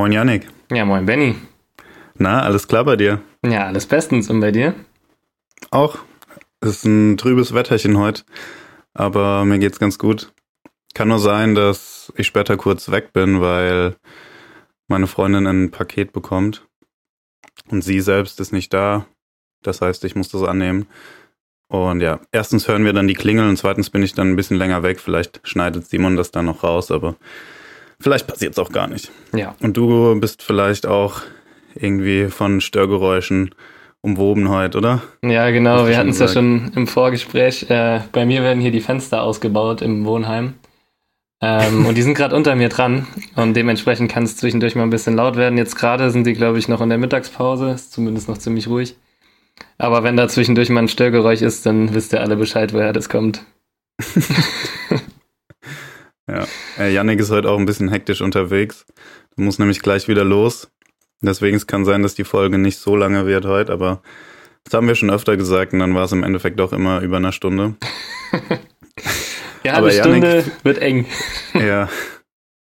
Moin Yannick. Ja, moin Benny. Na, alles klar bei dir? Ja, alles bestens. Und bei dir? Auch. Es ist ein trübes Wetterchen heute, aber mir geht's ganz gut. Kann nur sein, dass ich später kurz weg bin, weil meine Freundin ein Paket bekommt und sie selbst ist nicht da. Das heißt, ich muss das annehmen. Und ja, erstens hören wir dann die Klingel und zweitens bin ich dann ein bisschen länger weg. Vielleicht schneidet Simon das dann noch raus, aber vielleicht passiert es auch gar nicht. Ja. Und du bist vielleicht auch irgendwie von Störgeräuschen umwoben heute, oder? Ja, genau. Wir hatten es ja schon im Vorgespräch. Äh, bei mir werden hier die Fenster ausgebaut im Wohnheim. Ähm, und die sind gerade unter mir dran. Und dementsprechend kann es zwischendurch mal ein bisschen laut werden. Jetzt gerade sind die, glaube ich, noch in der Mittagspause. Ist zumindest noch ziemlich ruhig. Aber wenn da zwischendurch mal ein Störgeräusch ist, dann wisst ihr alle Bescheid, woher das kommt. ja, äh, Yannick ist heute auch ein bisschen hektisch unterwegs. Du musst nämlich gleich wieder los. Deswegen es kann sein, dass die Folge nicht so lange wird heute, aber das haben wir schon öfter gesagt und dann war es im Endeffekt doch immer über eine Stunde. ja, eine Stunde Yannick, wird eng. ja,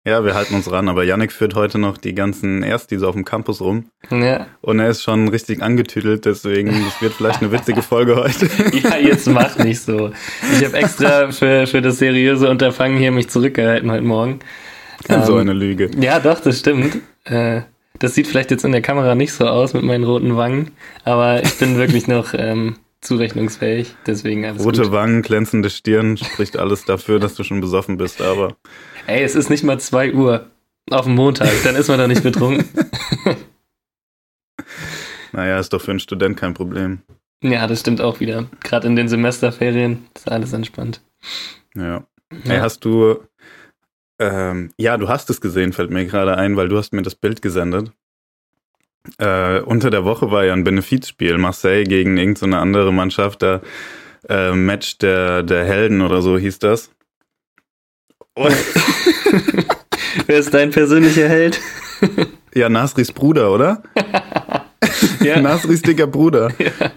ja, wir halten uns ran, aber Yannick führt heute noch die ganzen Erstis auf dem Campus rum. Ja. Und er ist schon richtig angetüdelt, deswegen das wird vielleicht eine witzige Folge heute. ja, jetzt mach nicht so. Ich habe extra für, für das seriöse Unterfangen hier mich zurückgehalten heute Morgen. so ähm, eine Lüge. Ja, doch, das stimmt. Äh, das sieht vielleicht jetzt in der Kamera nicht so aus mit meinen roten Wangen, aber ich bin wirklich noch ähm, zurechnungsfähig, deswegen alles Rote gut. Wangen, glänzende Stirn, spricht alles dafür, dass du schon besoffen bist, aber Ey, es ist nicht mal 2 Uhr auf dem Montag, dann ist man doch nicht betrunken. naja, ist doch für einen Student kein Problem. Ja, das stimmt auch wieder. Gerade in den Semesterferien ist alles entspannt. Ja. ja. Ey, hast du, ähm, ja, du hast es gesehen, fällt mir gerade ein, weil du hast mir das Bild gesendet. Äh, unter der Woche war ja ein Benefizspiel, Marseille gegen irgendeine andere Mannschaft, der äh, Match der, der Helden oder so hieß das. Wer ist dein persönlicher Held? ja, Nasris Bruder, oder? ja. Nasris dicker Bruder. Ja.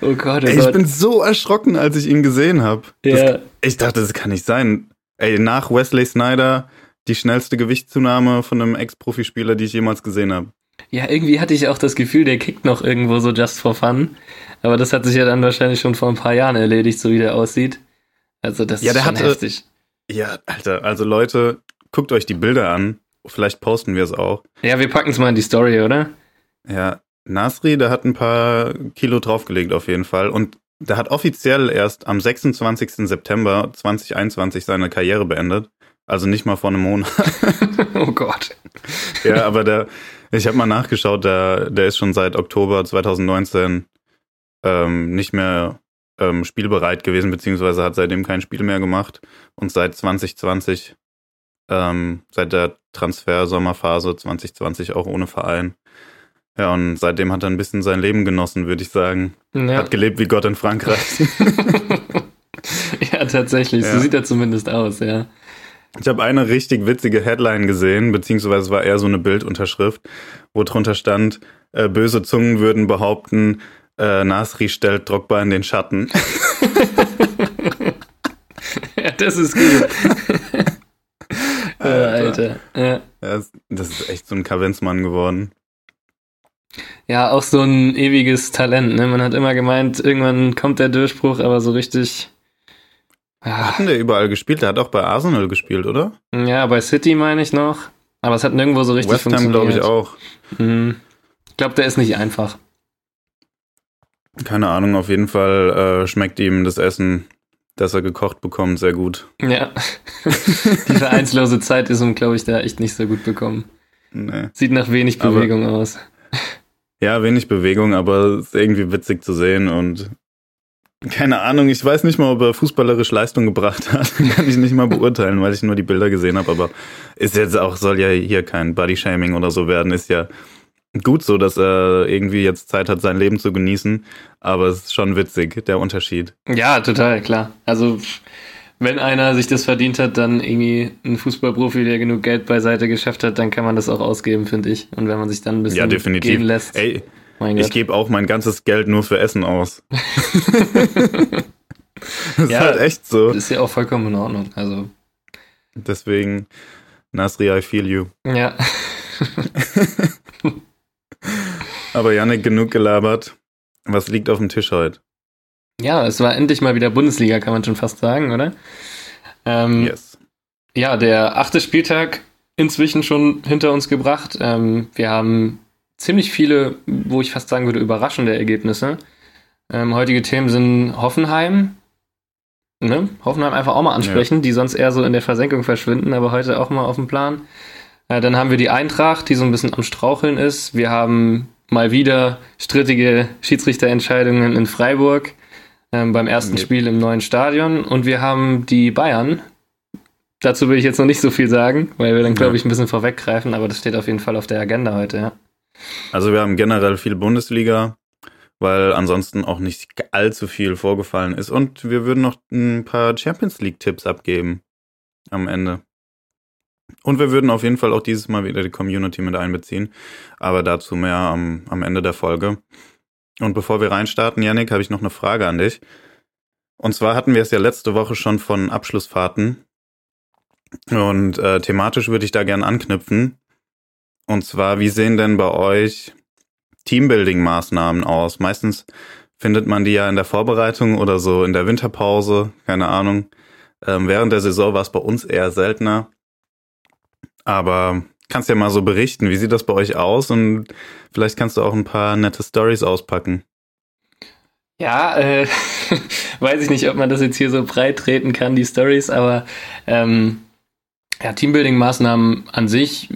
Oh Gott, oh Ey, Gott. Ich bin so erschrocken, als ich ihn gesehen habe. Ja. Ich dachte, das kann nicht sein. Ey, nach Wesley Snyder die schnellste Gewichtszunahme von einem Ex-Profispieler, die ich jemals gesehen habe. Ja, irgendwie hatte ich auch das Gefühl, der kickt noch irgendwo so just for fun. Aber das hat sich ja dann wahrscheinlich schon vor ein paar Jahren erledigt, so wie der aussieht. Also das ja, ist schon hatte, heftig. Ja, Alter, also Leute, guckt euch die Bilder an. Vielleicht posten wir es auch. Ja, wir packen es mal in die Story, oder? Ja, Nasri, der hat ein paar Kilo draufgelegt auf jeden Fall. Und der hat offiziell erst am 26. September 2021 seine Karriere beendet. Also nicht mal vor einem Monat. oh Gott. Ja, aber der, ich habe mal nachgeschaut, der, der ist schon seit Oktober 2019 ähm, nicht mehr ähm, spielbereit gewesen, beziehungsweise hat seitdem kein Spiel mehr gemacht und seit 2020, ähm, seit der Transfer-Sommerphase 2020 auch ohne Verein. Ja, und seitdem hat er ein bisschen sein Leben genossen, würde ich sagen. Ja. Hat gelebt wie Gott in Frankreich. ja, tatsächlich. Ja. So sieht er zumindest aus, ja. Ich habe eine richtig witzige Headline gesehen, beziehungsweise war eher so eine Bildunterschrift, wo drunter stand, äh, böse Zungen würden behaupten, äh, Nasri stellt Drogba in den Schatten. ja, das ist gut. Alter. Ja. Das, das ist echt so ein Kavenzmann geworden. Ja, auch so ein ewiges Talent. Ne? Man hat immer gemeint, irgendwann kommt der Durchbruch, aber so richtig. Ja. Hatten der überall gespielt? Der hat auch bei Arsenal gespielt, oder? Ja, bei City meine ich noch. Aber es hat nirgendwo so richtig West Ham, funktioniert. glaube ich auch. Mhm. Ich glaube, der ist nicht einfach. Keine Ahnung, auf jeden Fall äh, schmeckt ihm das Essen, das er gekocht bekommt, sehr gut. Ja. Die vereinslose Zeit ist ihm, glaube ich, da echt nicht so gut bekommen. Nee. Sieht nach wenig Bewegung aber, aus. Ja, wenig Bewegung, aber ist irgendwie witzig zu sehen und keine Ahnung, ich weiß nicht mal, ob er fußballerisch Leistung gebracht hat. Kann ich nicht mal beurteilen, weil ich nur die Bilder gesehen habe. Aber ist jetzt auch, soll ja hier kein Bodyshaming oder so werden. Ist ja gut so, dass er irgendwie jetzt Zeit hat, sein Leben zu genießen. Aber es ist schon witzig, der Unterschied. Ja, total, klar. Also, wenn einer sich das verdient hat, dann irgendwie ein Fußballprofi, der genug Geld beiseite geschafft hat, dann kann man das auch ausgeben, finde ich. Und wenn man sich dann ein bisschen ja, definitiv. gehen lässt. Ey, ich gebe auch mein ganzes Geld nur für Essen aus. das ja, ist halt echt so. Das ist ja auch vollkommen in Ordnung. Also. Deswegen, Nasri, I feel you. Ja, Aber Janik, genug gelabert. Was liegt auf dem Tisch heute? Ja, es war endlich mal wieder Bundesliga, kann man schon fast sagen, oder? Ähm, yes. Ja, der achte Spieltag inzwischen schon hinter uns gebracht. Ähm, wir haben ziemlich viele, wo ich fast sagen würde, überraschende Ergebnisse. Ähm, heutige Themen sind Hoffenheim. Ne? Hoffenheim einfach auch mal ansprechen, ja. die sonst eher so in der Versenkung verschwinden, aber heute auch mal auf dem Plan. Äh, dann haben wir die Eintracht, die so ein bisschen am Straucheln ist. Wir haben mal wieder strittige Schiedsrichterentscheidungen in Freiburg ähm, beim ersten ja. Spiel im neuen Stadion. Und wir haben die Bayern. Dazu will ich jetzt noch nicht so viel sagen, weil wir dann, glaube ich, ein bisschen vorweggreifen, aber das steht auf jeden Fall auf der Agenda heute, ja. Also wir haben generell viel Bundesliga, weil ansonsten auch nicht allzu viel vorgefallen ist. Und wir würden noch ein paar Champions League-Tipps abgeben am Ende. Und wir würden auf jeden Fall auch dieses Mal wieder die Community mit einbeziehen. Aber dazu mehr am, am Ende der Folge. Und bevor wir reinstarten, Yannick, habe ich noch eine Frage an dich. Und zwar hatten wir es ja letzte Woche schon von Abschlussfahrten. Und äh, thematisch würde ich da gerne anknüpfen. Und zwar, wie sehen denn bei euch Teambuilding-Maßnahmen aus? Meistens findet man die ja in der Vorbereitung oder so in der Winterpause, keine Ahnung. Ähm, während der Saison war es bei uns eher seltener. Aber kannst ja mal so berichten, wie sieht das bei euch aus? Und vielleicht kannst du auch ein paar nette Stories auspacken. Ja, äh, weiß ich nicht, ob man das jetzt hier so breit treten kann, die Stories, aber ähm, ja, Teambuilding-Maßnahmen an sich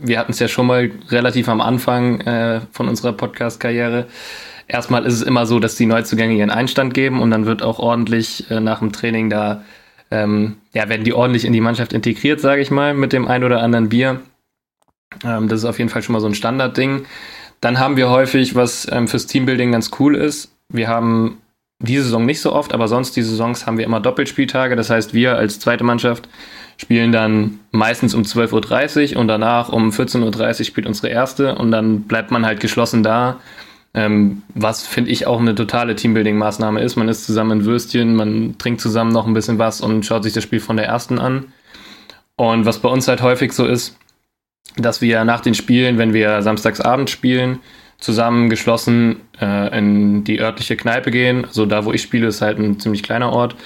wir hatten es ja schon mal relativ am Anfang äh, von unserer Podcast-Karriere. Erstmal ist es immer so, dass die Neuzugänge ihren Einstand geben und dann wird auch ordentlich äh, nach dem Training da, ähm, ja, werden die ordentlich in die Mannschaft integriert, sage ich mal, mit dem ein oder anderen Bier. Ähm, das ist auf jeden Fall schon mal so ein Standardding. Dann haben wir häufig, was ähm, fürs Teambuilding ganz cool ist, wir haben diese Saison nicht so oft, aber sonst die Saisons haben wir immer Doppelspieltage. Das heißt, wir als zweite Mannschaft spielen dann meistens um 12.30 Uhr und danach um 14.30 Uhr spielt unsere erste und dann bleibt man halt geschlossen da. Ähm, was finde ich auch eine totale Teambuilding-Maßnahme ist. Man ist zusammen in Würstchen, man trinkt zusammen noch ein bisschen was und schaut sich das Spiel von der ersten an. Und was bei uns halt häufig so ist, dass wir nach den Spielen, wenn wir samstagsabend spielen, zusammen geschlossen äh, in die örtliche Kneipe gehen. Also da, wo ich spiele, ist halt ein ziemlich kleiner Ort.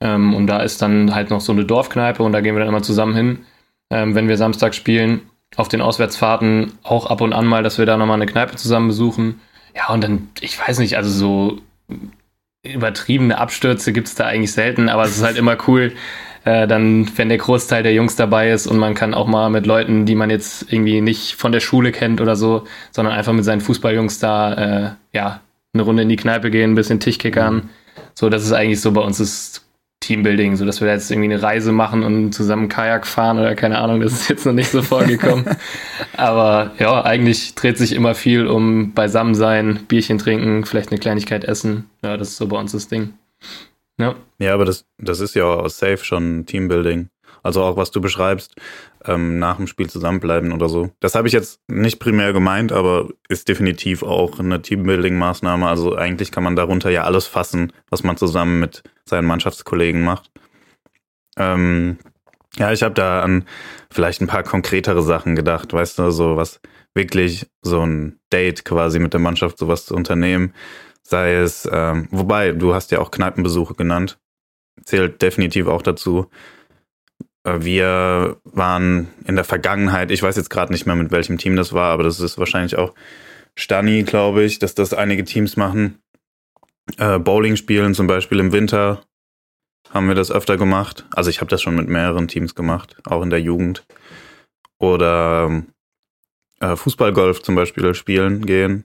Ähm, und da ist dann halt noch so eine Dorfkneipe und da gehen wir dann immer zusammen hin, ähm, wenn wir Samstag spielen. Auf den Auswärtsfahrten auch ab und an mal, dass wir da nochmal eine Kneipe zusammen besuchen. Ja, und dann, ich weiß nicht, also so übertriebene Abstürze gibt es da eigentlich selten, aber es ist halt immer cool, äh, dann, wenn der Großteil der Jungs dabei ist und man kann auch mal mit Leuten, die man jetzt irgendwie nicht von der Schule kennt oder so, sondern einfach mit seinen Fußballjungs da, äh, ja, eine Runde in die Kneipe gehen, ein bisschen Tischkickern. Mhm. So, das ist eigentlich so bei uns das Teambuilding, so dass wir da jetzt irgendwie eine Reise machen und zusammen Kajak fahren oder keine Ahnung, das ist jetzt noch nicht so vorgekommen. Aber ja, eigentlich dreht sich immer viel um Beisammensein, Bierchen trinken, vielleicht eine Kleinigkeit essen. Ja, das ist so bei uns das Ding. Ja. Ja, aber das, das ist ja safe schon Teambuilding. Also auch was du beschreibst, ähm, nach dem Spiel zusammenbleiben oder so. Das habe ich jetzt nicht primär gemeint, aber ist definitiv auch eine Teambuilding-Maßnahme. Also eigentlich kann man darunter ja alles fassen, was man zusammen mit seinen Mannschaftskollegen macht. Ähm, ja, ich habe da an vielleicht ein paar konkretere Sachen gedacht, weißt du, so was wirklich so ein Date quasi mit der Mannschaft sowas zu unternehmen. Sei es, ähm, wobei, du hast ja auch Kneipenbesuche genannt, zählt definitiv auch dazu. Äh, wir waren in der Vergangenheit, ich weiß jetzt gerade nicht mehr, mit welchem Team das war, aber das ist wahrscheinlich auch Stani, glaube ich, dass das einige Teams machen. Äh, Bowling spielen zum Beispiel im Winter haben wir das öfter gemacht. Also ich habe das schon mit mehreren Teams gemacht, auch in der Jugend. Oder äh, Fußballgolf zum Beispiel spielen gehen.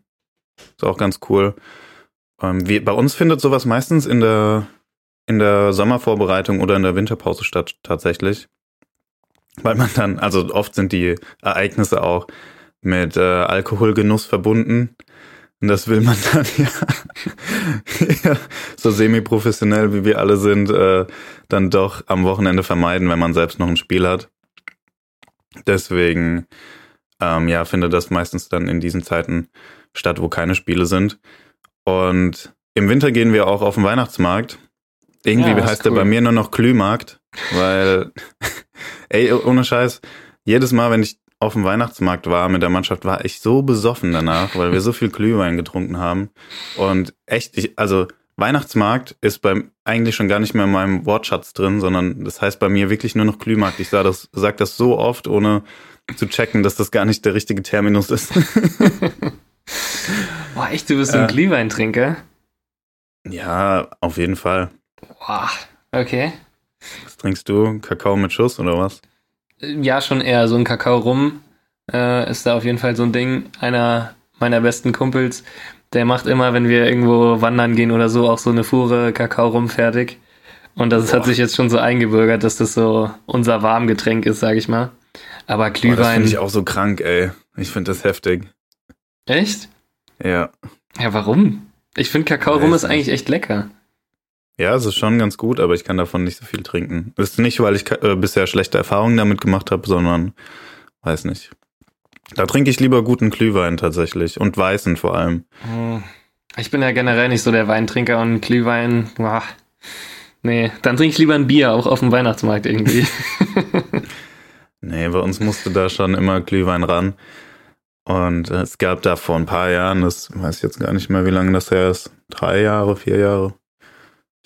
Ist auch ganz cool. Ähm, wie, bei uns findet sowas meistens in der in der Sommervorbereitung oder in der Winterpause statt, tatsächlich. Weil man dann, also oft sind die Ereignisse auch mit äh, Alkoholgenuss verbunden. Und das will man dann ja, so semi-professionell wie wir alle sind, äh, dann doch am Wochenende vermeiden, wenn man selbst noch ein Spiel hat. Deswegen, ähm, ja, findet das meistens dann in diesen Zeiten statt, wo keine Spiele sind. Und im Winter gehen wir auch auf den Weihnachtsmarkt irgendwie ja, heißt cool. der bei mir nur noch Glühmarkt, weil, ey, ohne Scheiß, jedes Mal, wenn ich auf dem Weihnachtsmarkt war mit der Mannschaft, war ich so besoffen danach, weil wir so viel Glühwein getrunken haben. Und echt, ich, also Weihnachtsmarkt ist beim eigentlich schon gar nicht mehr in meinem Wortschatz drin, sondern das heißt bei mir wirklich nur noch Glühmarkt. Ich sage das, sag das so oft, ohne zu checken, dass das gar nicht der richtige Terminus ist. Boah, echt, du bist äh, ein Glühweintrinker? Ja, auf jeden Fall. Boah, okay. Was trinkst du? Kakao mit Schuss oder was? Ja, schon eher so ein Kakao rum. Äh, ist da auf jeden Fall so ein Ding. Einer meiner besten Kumpels, der macht immer, wenn wir irgendwo wandern gehen oder so, auch so eine Fuhre Kakao rum fertig. Und das Boah. hat sich jetzt schon so eingebürgert, dass das so unser Warmgetränk ist, sag ich mal. Aber Glühwein. Boah, das finde ich auch so krank, ey. Ich finde das heftig. Echt? Ja. Ja, warum? Ich finde Kakao rum ist eigentlich echt lecker. Ja, es ist schon ganz gut, aber ich kann davon nicht so viel trinken. Das ist nicht, weil ich äh, bisher schlechte Erfahrungen damit gemacht habe, sondern weiß nicht. Da trinke ich lieber guten Glühwein tatsächlich und weißen vor allem. Hm. Ich bin ja generell nicht so der Weintrinker und Glühwein, boah. nee, dann trinke ich lieber ein Bier, auch auf dem Weihnachtsmarkt irgendwie. nee, bei uns musste da schon immer Glühwein ran. Und es gab da vor ein paar Jahren, das weiß ich jetzt gar nicht mehr, wie lange das her ist, drei Jahre, vier Jahre.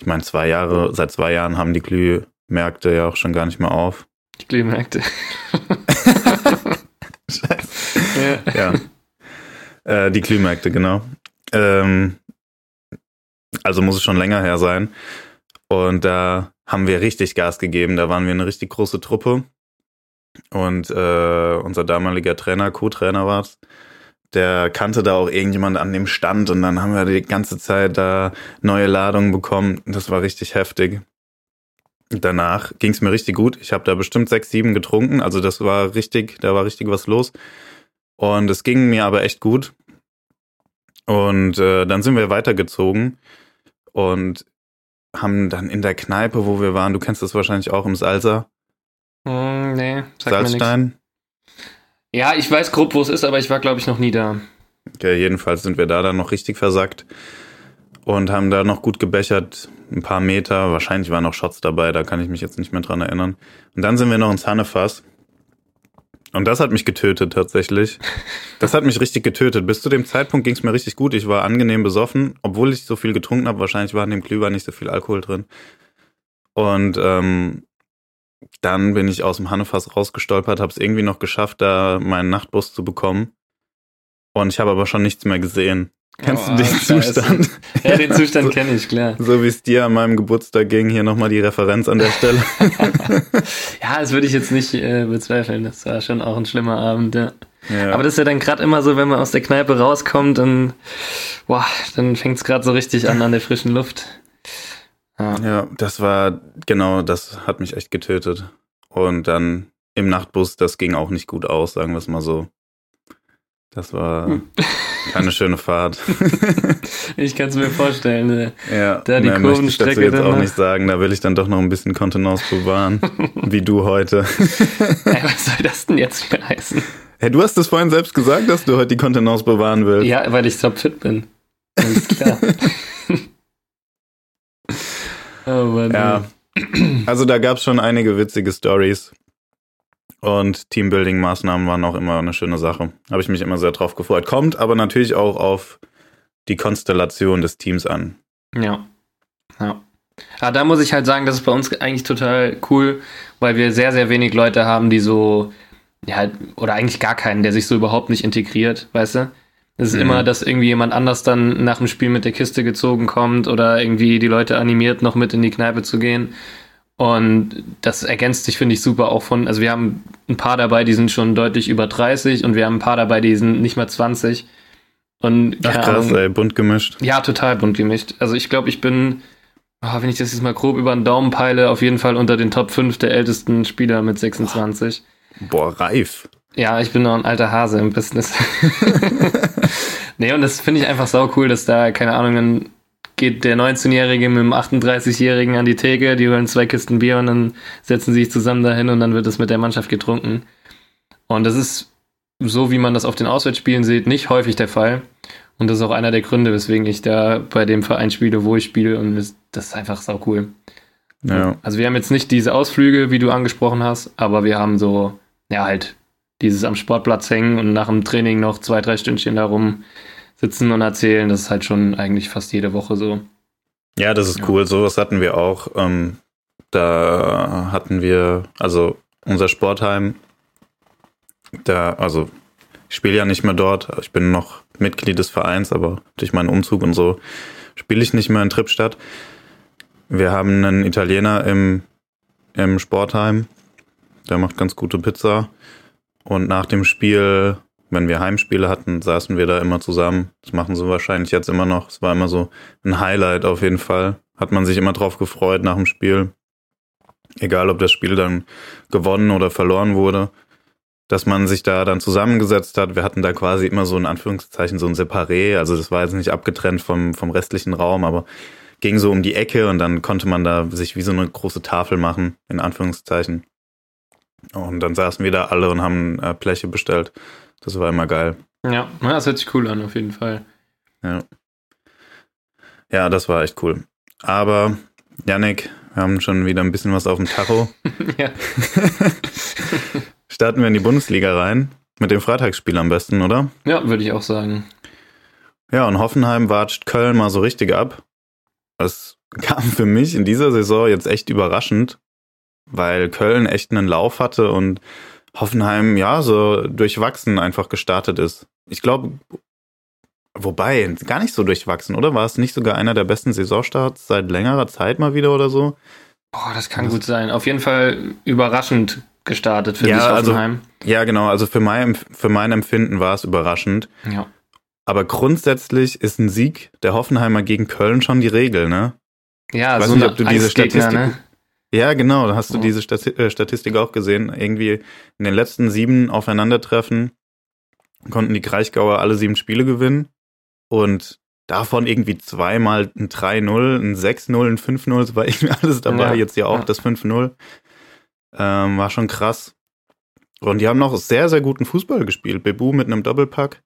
Ich meine, zwei Jahre, seit zwei Jahren haben die Glühmärkte ja auch schon gar nicht mehr auf. Die Glühmärkte. Scheiße. Ja. ja. Äh, die Glühmärkte, genau. Ähm, also muss es schon länger her sein. Und da haben wir richtig Gas gegeben. Da waren wir eine richtig große Truppe. Und äh, unser damaliger Trainer, Co-Trainer war es, der kannte da auch irgendjemand an dem Stand und dann haben wir die ganze Zeit da neue Ladungen bekommen. Das war richtig heftig. Danach ging es mir richtig gut. Ich habe da bestimmt sechs, sieben getrunken. Also das war richtig, da war richtig was los. Und es ging mir aber echt gut. Und äh, dann sind wir weitergezogen und haben dann in der Kneipe, wo wir waren, du kennst das wahrscheinlich auch im Salsa. Mm, nee, sag Salzstein. Ja, ich weiß grob, wo es ist, aber ich war, glaube ich, noch nie da. Okay, jedenfalls sind wir da dann noch richtig versackt und haben da noch gut gebechert, ein paar Meter. Wahrscheinlich waren noch Shots dabei, da kann ich mich jetzt nicht mehr dran erinnern. Und dann sind wir noch ins Hannefass. Und das hat mich getötet tatsächlich. Das hat mich richtig getötet. Bis zu dem Zeitpunkt ging es mir richtig gut. Ich war angenehm besoffen, obwohl ich so viel getrunken habe. Wahrscheinlich war in dem Glühwein nicht so viel Alkohol drin. Und ähm, dann bin ich aus dem Hannefass rausgestolpert, habe es irgendwie noch geschafft, da meinen Nachtbus zu bekommen. Und ich habe aber schon nichts mehr gesehen. Kennst oh, du den Zustand? Ja, den Zustand kenne ich, klar. So wie es dir an meinem Geburtstag ging, hier nochmal die Referenz an der Stelle. ja, das würde ich jetzt nicht äh, bezweifeln. Das war schon auch ein schlimmer Abend, ja. ja. Aber das ist ja dann gerade immer so, wenn man aus der Kneipe rauskommt und boah, dann fängt es gerade so richtig an an der frischen Luft. Ja. ja, das war, genau, das hat mich echt getötet. Und dann im Nachtbus, das ging auch nicht gut aus, sagen wir es mal so. Das war hm. keine schöne Fahrt. ich kann es mir vorstellen. Ne? Ja, da die Kurvenstrecke ich jetzt auch nicht sagen. Da will ich dann doch noch ein bisschen Kontenance bewahren, wie du heute. hey, was soll das denn jetzt für heißen? Hey, du hast es vorhin selbst gesagt, dass du heute die Kontenance bewahren willst. Ja, weil ich topfit bin. Alles klar. Oh Mann. Ja. Also da gab es schon einige witzige Stories. Und Teambuilding-Maßnahmen waren auch immer eine schöne Sache. Habe ich mich immer sehr drauf gefreut. Kommt aber natürlich auch auf die Konstellation des Teams an. Ja. Ja. Aber da muss ich halt sagen, das ist bei uns eigentlich total cool, weil wir sehr, sehr wenig Leute haben, die so, ja, oder eigentlich gar keinen, der sich so überhaupt nicht integriert, weißt du? Es ist mhm. immer, dass irgendwie jemand anders dann nach dem Spiel mit der Kiste gezogen kommt oder irgendwie die Leute animiert, noch mit in die Kneipe zu gehen. Und das ergänzt sich, finde ich, super auch von, also wir haben ein paar dabei, die sind schon deutlich über 30 und wir haben ein paar dabei, die sind nicht mal 20. Und, Ach krass, Ahnung, ey, bunt gemischt. Ja, total bunt gemischt. Also ich glaube, ich bin, oh, wenn ich das jetzt mal grob über den Daumen peile, auf jeden Fall unter den Top 5 der ältesten Spieler mit 26. Boah, reif. Ja, ich bin noch ein alter Hase im Business. nee, und das finde ich einfach sau cool, dass da, keine Ahnung, dann geht der 19-Jährige mit dem 38-Jährigen an die Theke, die holen zwei Kisten Bier und dann setzen sie sich zusammen dahin und dann wird es mit der Mannschaft getrunken. Und das ist so, wie man das auf den Auswärtsspielen sieht, nicht häufig der Fall. Und das ist auch einer der Gründe, weswegen ich da bei dem Verein spiele, wo ich spiele. Und das, ist einfach sau cool. Ja. Also wir haben jetzt nicht diese Ausflüge, wie du angesprochen hast, aber wir haben so, ja, halt dieses am Sportplatz hängen und nach dem Training noch zwei, drei Stündchen da rum sitzen und erzählen, das ist halt schon eigentlich fast jede Woche so. Ja, das ist ja. cool. Sowas hatten wir auch. Ähm, da hatten wir, also unser Sportheim, da, also ich spiele ja nicht mehr dort. Ich bin noch Mitglied des Vereins, aber durch meinen Umzug und so spiele ich nicht mehr in Trippstadt. Wir haben einen Italiener im, im Sportheim, der macht ganz gute Pizza. Und nach dem Spiel, wenn wir Heimspiele hatten, saßen wir da immer zusammen. Das machen sie wahrscheinlich jetzt immer noch. Es war immer so ein Highlight auf jeden Fall. Hat man sich immer drauf gefreut nach dem Spiel. Egal, ob das Spiel dann gewonnen oder verloren wurde dass man sich da dann zusammengesetzt hat. Wir hatten da quasi immer so in Anführungszeichen so ein Separé, also das war jetzt nicht abgetrennt vom, vom restlichen Raum, aber ging so um die Ecke und dann konnte man da sich wie so eine große Tafel machen, in Anführungszeichen. Und dann saßen wir da alle und haben äh, Bleche bestellt. Das war immer geil. Ja, das hört sich cool an, auf jeden Fall. Ja. Ja, das war echt cool. Aber, Yannick, wir haben schon wieder ein bisschen was auf dem Tacho. ja. Starten wir in die Bundesliga rein. Mit dem Freitagsspiel am besten, oder? Ja, würde ich auch sagen. Ja, und Hoffenheim watscht Köln mal so richtig ab. Das kam für mich in dieser Saison jetzt echt überraschend, weil Köln echt einen Lauf hatte und Hoffenheim ja so durchwachsen einfach gestartet ist. Ich glaube, wobei, gar nicht so durchwachsen, oder? War es nicht sogar einer der besten Saisonstarts seit längerer Zeit mal wieder oder so? Boah, das kann gut sein. Auf jeden Fall überraschend gestartet für ja, dich also, Ja, genau. Also für mein, für mein Empfinden war es überraschend. Ja. Aber grundsätzlich ist ein Sieg der Hoffenheimer gegen Köln schon die Regel, ne? Ja, ich weiß so nicht, ob du diese Statistik. Ne? Ja, genau. Da hast du oh. diese äh, Statistik auch gesehen. Irgendwie in den letzten sieben Aufeinandertreffen konnten die Kraichgauer alle sieben Spiele gewinnen. Und davon irgendwie zweimal ein 3-0, ein 6-0, ein 5-0, das war irgendwie alles dabei. Ja, Jetzt ja auch ja. das 5-0. Ähm, war schon krass. Und die haben noch sehr, sehr guten Fußball gespielt. Bebu mit einem Doppelpack.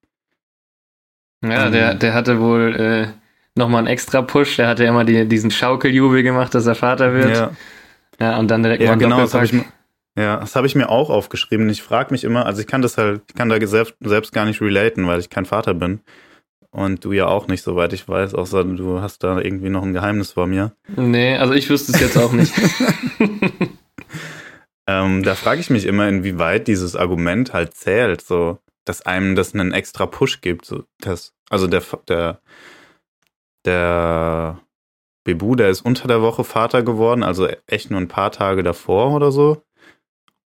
Ja, ähm, der, der hatte wohl äh, nochmal einen extra Push. Der hatte ja immer die, diesen Schaukeljubel gemacht, dass er Vater wird. Ja, ja und dann direkt ja, mal genau. Das ich, ja, das habe ich mir auch aufgeschrieben. Ich frage mich immer, also ich kann das halt, ich kann da selbst, selbst gar nicht relaten, weil ich kein Vater bin. Und du ja auch nicht, soweit ich weiß, außer du hast da irgendwie noch ein Geheimnis vor mir. Nee, also ich wüsste es jetzt auch nicht. Ähm, da frage ich mich immer, inwieweit dieses Argument halt zählt, so, dass einem das einen extra Push gibt. So, dass, also der, der, der Bebu, der ist unter der Woche Vater geworden, also echt nur ein paar Tage davor oder so.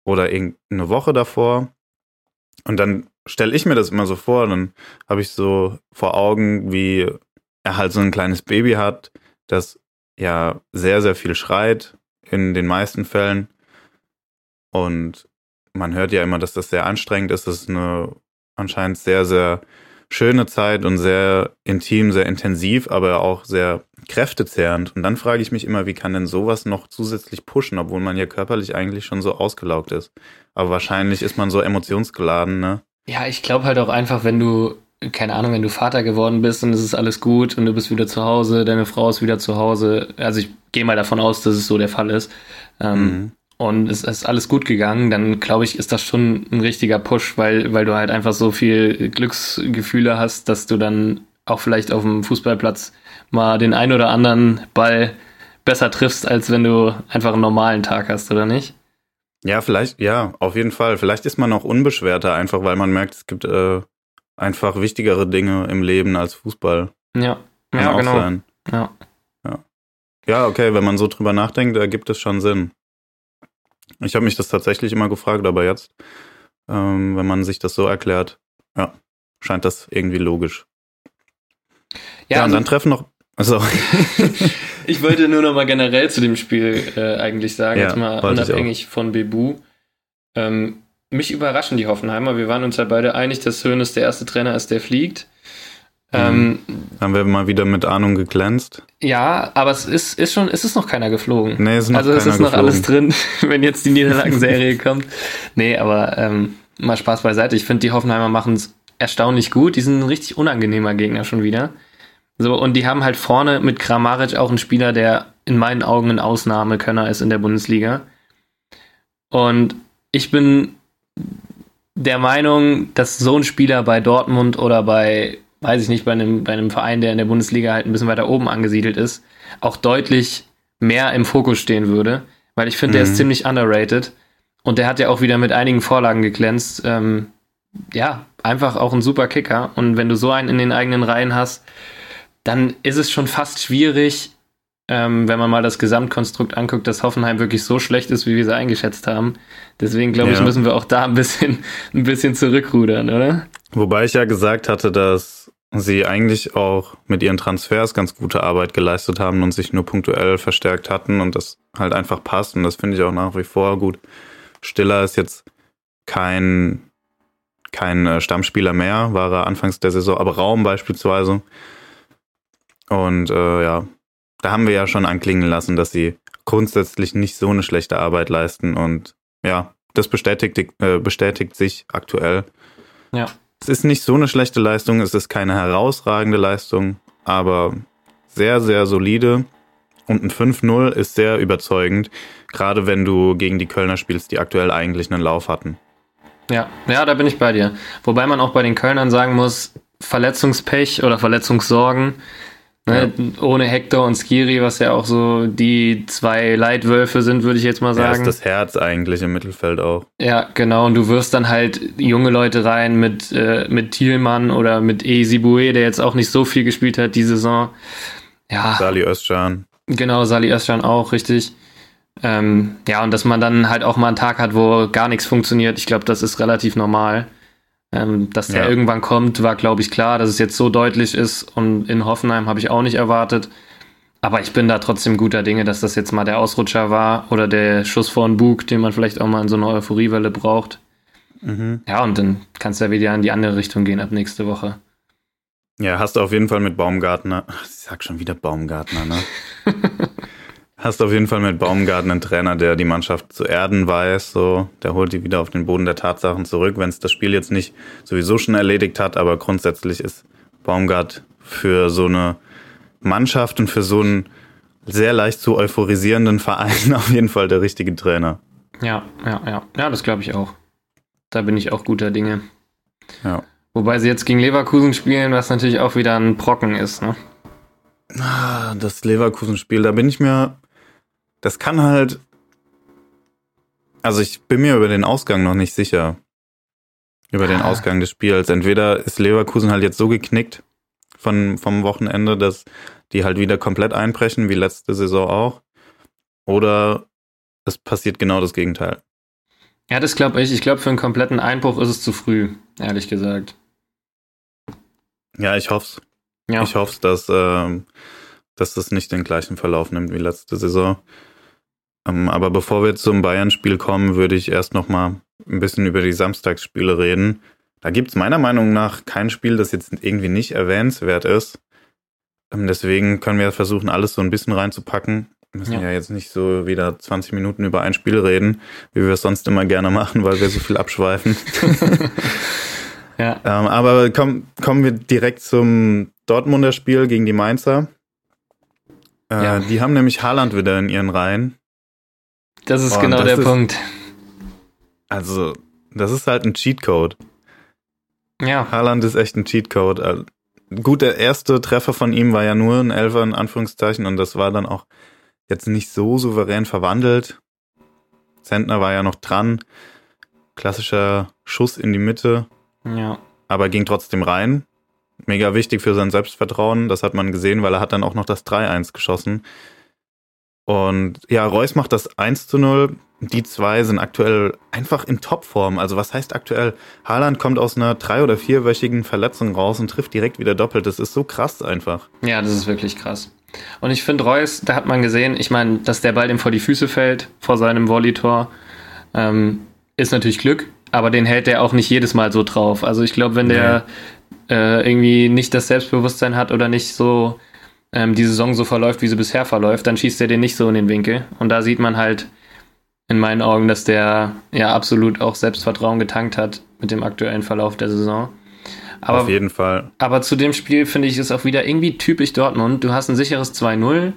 Oder eine Woche davor. Und dann stelle ich mir das immer so vor, dann habe ich so vor Augen, wie er halt so ein kleines Baby hat, das ja sehr, sehr viel schreit in den meisten Fällen und man hört ja immer, dass das sehr anstrengend ist. Das ist eine anscheinend sehr, sehr schöne Zeit und sehr intim, sehr intensiv, aber auch sehr kräftezehrend. Und dann frage ich mich immer, wie kann denn sowas noch zusätzlich pushen, obwohl man ja körperlich eigentlich schon so ausgelaugt ist. Aber wahrscheinlich ist man so emotionsgeladen, ne? Ja, ich glaube halt auch einfach, wenn du, keine Ahnung, wenn du Vater geworden bist und es ist alles gut und du bist wieder zu Hause, deine Frau ist wieder zu Hause. Also ich gehe mal davon aus, dass es so der Fall ist. Ähm, mhm und es ist alles gut gegangen, dann glaube ich, ist das schon ein richtiger Push, weil, weil du halt einfach so viel Glücksgefühle hast, dass du dann auch vielleicht auf dem Fußballplatz mal den ein oder anderen Ball besser triffst, als wenn du einfach einen normalen Tag hast, oder nicht? Ja, vielleicht, ja, auf jeden Fall. Vielleicht ist man auch unbeschwerter, einfach weil man merkt, es gibt äh, einfach wichtigere Dinge im Leben als Fußball. Ja, Kann ja, genau. Sein. Ja. ja. Ja, okay, wenn man so drüber nachdenkt, ergibt es schon Sinn. Ich habe mich das tatsächlich immer gefragt, aber jetzt, ähm, wenn man sich das so erklärt, ja, scheint das irgendwie logisch. Ja, ja und also, dann treffen noch. Also. ich wollte nur noch mal generell zu dem Spiel äh, eigentlich sagen, ja, jetzt mal unabhängig von Bebu. Ähm, mich überraschen die Hoffenheimer. Wir waren uns ja beide einig, dass Hönes der erste Trainer ist, der fliegt. Ähm, Haben wir mal wieder mit Ahnung geglänzt? Ja, aber es ist, ist schon, ist es noch keiner geflogen. Nee, es ist noch Also es ist noch geflogen. alles drin, wenn jetzt die Niederlagenserie kommt. Nee, aber ähm, mal Spaß beiseite. Ich finde, die Hoffenheimer machen es erstaunlich gut. Die sind ein richtig unangenehmer Gegner schon wieder. So, und die haben halt vorne mit Kramaric auch einen Spieler, der in meinen Augen ein Ausnahmekönner ist in der Bundesliga. Und ich bin der Meinung, dass so ein Spieler bei Dortmund oder bei, weiß ich nicht, bei einem, bei einem Verein, der in der Bundesliga halt ein bisschen weiter oben angesiedelt ist, auch deutlich mehr im Fokus stehen würde. Weil ich finde, mhm. der ist mhm. ziemlich underrated. Und der hat ja auch wieder mit einigen Vorlagen geglänzt. Ähm, ja, einfach auch ein super Kicker. Und wenn du so einen in den eigenen Reihen hast, dann ist es schon fast schwierig, ähm, wenn man mal das Gesamtkonstrukt anguckt, dass Hoffenheim wirklich so schlecht ist, wie wir sie eingeschätzt haben. Deswegen glaube ja. ich, müssen wir auch da ein bisschen, ein bisschen zurückrudern, oder? Wobei ich ja gesagt hatte, dass sie eigentlich auch mit ihren Transfers ganz gute Arbeit geleistet haben und sich nur punktuell verstärkt hatten und das halt einfach passt. Und das finde ich auch nach wie vor gut. Stiller ist jetzt kein, kein äh, Stammspieler mehr, war er anfangs der Saison, aber Raum beispielsweise. Und äh, ja, da haben wir ja schon anklingen lassen, dass sie grundsätzlich nicht so eine schlechte Arbeit leisten. Und ja, das bestätigt, äh, bestätigt sich aktuell. Ja. Es ist nicht so eine schlechte Leistung, es ist keine herausragende Leistung, aber sehr, sehr solide. Und ein 5-0 ist sehr überzeugend, gerade wenn du gegen die Kölner spielst, die aktuell eigentlich einen Lauf hatten. Ja, ja, da bin ich bei dir. Wobei man auch bei den Kölnern sagen muss, Verletzungspech oder Verletzungssorgen Ne? Ja. Ohne Hector und Skiri, was ja auch so die zwei Leitwölfe sind, würde ich jetzt mal sagen. Ja, ist das Herz eigentlich im Mittelfeld auch. Ja, genau. Und du wirst dann halt junge Leute rein mit, äh, mit Thielmann oder mit E. Sibue, der jetzt auch nicht so viel gespielt hat die Saison. Ja. Sali Özcan. Genau, Sali Özcan auch, richtig. Ähm, ja, und dass man dann halt auch mal einen Tag hat, wo gar nichts funktioniert, ich glaube, das ist relativ normal. Ähm, dass der ja. irgendwann kommt, war, glaube ich, klar. Dass es jetzt so deutlich ist und in Hoffenheim habe ich auch nicht erwartet. Aber ich bin da trotzdem guter Dinge, dass das jetzt mal der Ausrutscher war oder der Schuss vor den Bug, den man vielleicht auch mal in so einer Euphoriewelle braucht. Mhm. Ja, und dann kannst du ja wieder in die andere Richtung gehen ab nächste Woche. Ja, hast du auf jeden Fall mit Baumgartner, ich sag schon wieder Baumgartner, ne? Hast auf jeden Fall mit Baumgarten einen Trainer, der die Mannschaft zu erden weiß. So, der holt die wieder auf den Boden der Tatsachen zurück, wenn es das Spiel jetzt nicht sowieso schon erledigt hat. Aber grundsätzlich ist Baumgart für so eine Mannschaft und für so einen sehr leicht zu euphorisierenden Verein auf jeden Fall der richtige Trainer. Ja, ja, ja. Ja, das glaube ich auch. Da bin ich auch guter Dinge. Ja. Wobei sie jetzt gegen Leverkusen spielen, was natürlich auch wieder ein Brocken ist, ne? Ah, das Leverkusen-Spiel, da bin ich mir das kann halt. Also ich bin mir über den Ausgang noch nicht sicher. Über den ah. Ausgang des Spiels. Entweder ist Leverkusen halt jetzt so geknickt von, vom Wochenende, dass die halt wieder komplett einbrechen, wie letzte Saison auch. Oder es passiert genau das Gegenteil. Ja, das glaube ich. Ich glaube, für einen kompletten Einbruch ist es zu früh, ehrlich gesagt. Ja, ich hoffe es. Ja. Ich hoffe dass, äh, dass das nicht den gleichen Verlauf nimmt wie letzte Saison. Ähm, aber bevor wir zum Bayern-Spiel kommen, würde ich erst noch mal ein bisschen über die Samstagsspiele reden. Da gibt es meiner Meinung nach kein Spiel, das jetzt irgendwie nicht erwähnenswert ist. Ähm, deswegen können wir versuchen, alles so ein bisschen reinzupacken. Wir müssen ja. ja. jetzt nicht so wieder 20 Minuten über ein Spiel reden, wie wir es sonst immer gerne machen, weil wir so viel abschweifen. ja. ähm, aber komm, kommen wir direkt zum Dortmunder Spiel gegen die Mainzer. Äh, ja. Die haben nämlich Haaland wieder in ihren Reihen. Das ist Und genau das der ist, Punkt. Also, das ist halt ein Cheatcode. Ja. Haaland ist echt ein Cheatcode. Also, gut, der erste Treffer von ihm war ja nur ein Elfer in Anführungszeichen und das war dann auch jetzt nicht so souverän verwandelt. Zentner war ja noch dran. Klassischer Schuss in die Mitte. Ja. Aber ging trotzdem rein. Mega wichtig für sein Selbstvertrauen. Das hat man gesehen, weil er hat dann auch noch das 3-1 geschossen. Und ja, Reus macht das 1 zu 0. Die zwei sind aktuell einfach in Topform. Also was heißt aktuell? Haaland kommt aus einer drei- oder vierwöchigen Verletzung raus und trifft direkt wieder doppelt. Das ist so krass einfach. Ja, das ist wirklich krass. Und ich finde Reus, da hat man gesehen, ich meine, dass der Ball ihm vor die Füße fällt, vor seinem Volleytor, ähm, ist natürlich Glück, aber den hält er auch nicht jedes Mal so drauf. Also ich glaube, wenn der äh, irgendwie nicht das Selbstbewusstsein hat oder nicht so ähm, die Saison so verläuft, wie sie bisher verläuft, dann schießt er den nicht so in den Winkel. Und da sieht man halt in meinen Augen, dass der ja absolut auch Selbstvertrauen getankt hat mit dem aktuellen Verlauf der Saison. Aber, Auf jeden Fall. Aber zu dem Spiel finde ich es auch wieder irgendwie typisch Dortmund. Du hast ein sicheres 2-0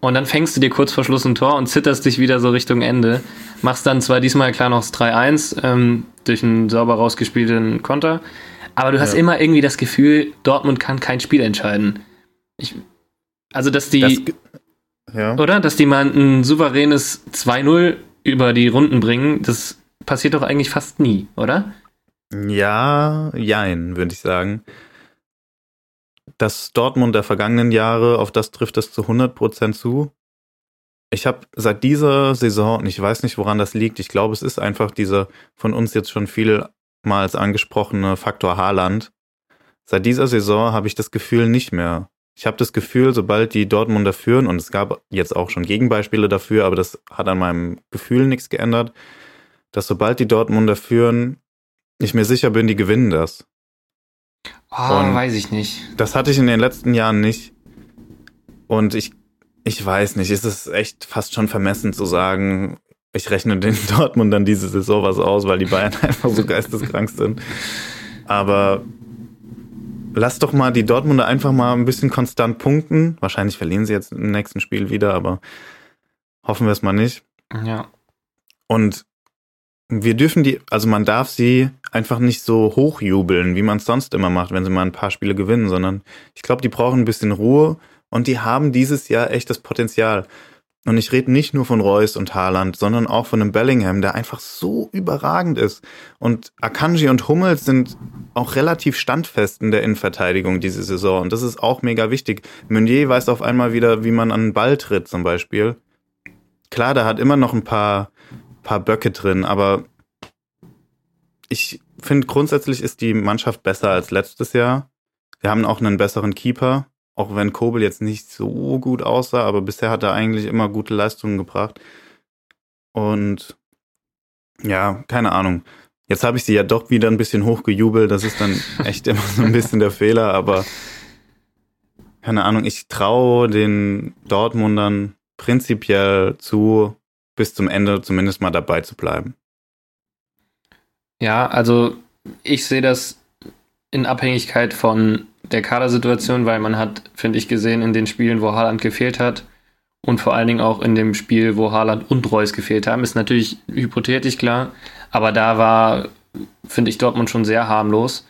und dann fängst du dir kurz vor Schluss ein Tor und zitterst dich wieder so Richtung Ende. Machst dann zwar diesmal klar noch das 3-1 ähm, durch einen sauber rausgespielten Konter, aber du hast ja. immer irgendwie das Gefühl, Dortmund kann kein Spiel entscheiden. Ich, also, dass die. Das, ja. Oder? Dass die mal ein souveränes 2-0 über die Runden bringen, das passiert doch eigentlich fast nie, oder? Ja, jein, würde ich sagen. Das Dortmund der vergangenen Jahre, auf das trifft es zu 100% zu. Ich habe seit dieser Saison, und ich weiß nicht, woran das liegt, ich glaube, es ist einfach dieser von uns jetzt schon vielmals angesprochene Faktor Haaland. Seit dieser Saison habe ich das Gefühl nicht mehr. Ich habe das Gefühl, sobald die Dortmunder führen, und es gab jetzt auch schon Gegenbeispiele dafür, aber das hat an meinem Gefühl nichts geändert, dass sobald die Dortmunder führen, ich mir sicher bin, die gewinnen das. Oh, und weiß ich nicht. Das hatte ich in den letzten Jahren nicht. Und ich, ich weiß nicht, es ist echt fast schon vermessen zu sagen, ich rechne den Dortmundern diese Saison was aus, weil die Bayern einfach so geisteskrank sind. Aber lass doch mal die Dortmunder einfach mal ein bisschen konstant punkten. Wahrscheinlich verlieren sie jetzt im nächsten Spiel wieder, aber hoffen wir es mal nicht. Ja. Und wir dürfen die, also man darf sie einfach nicht so hochjubeln, wie man es sonst immer macht, wenn sie mal ein paar Spiele gewinnen, sondern ich glaube, die brauchen ein bisschen Ruhe und die haben dieses Jahr echt das Potenzial. Und ich rede nicht nur von Reus und Haaland, sondern auch von einem Bellingham, der einfach so überragend ist. Und Akanji und Hummels sind auch relativ standfest in der Innenverteidigung diese Saison. Und das ist auch mega wichtig. Meunier weiß auf einmal wieder, wie man an den Ball tritt zum Beispiel. Klar, da hat immer noch ein paar, paar Böcke drin, aber ich finde grundsätzlich ist die Mannschaft besser als letztes Jahr. Wir haben auch einen besseren Keeper. Auch wenn Kobel jetzt nicht so gut aussah, aber bisher hat er eigentlich immer gute Leistungen gebracht. Und ja, keine Ahnung. Jetzt habe ich sie ja doch wieder ein bisschen hochgejubelt. Das ist dann echt immer so ein bisschen der Fehler, aber keine Ahnung, ich traue den Dortmundern prinzipiell zu, bis zum Ende zumindest mal dabei zu bleiben. Ja, also ich sehe das in Abhängigkeit von der Kadersituation, weil man hat, finde ich, gesehen in den Spielen, wo Haaland gefehlt hat und vor allen Dingen auch in dem Spiel, wo Haaland und Reus gefehlt haben, ist natürlich hypothetisch klar, aber da war, finde ich, Dortmund schon sehr harmlos.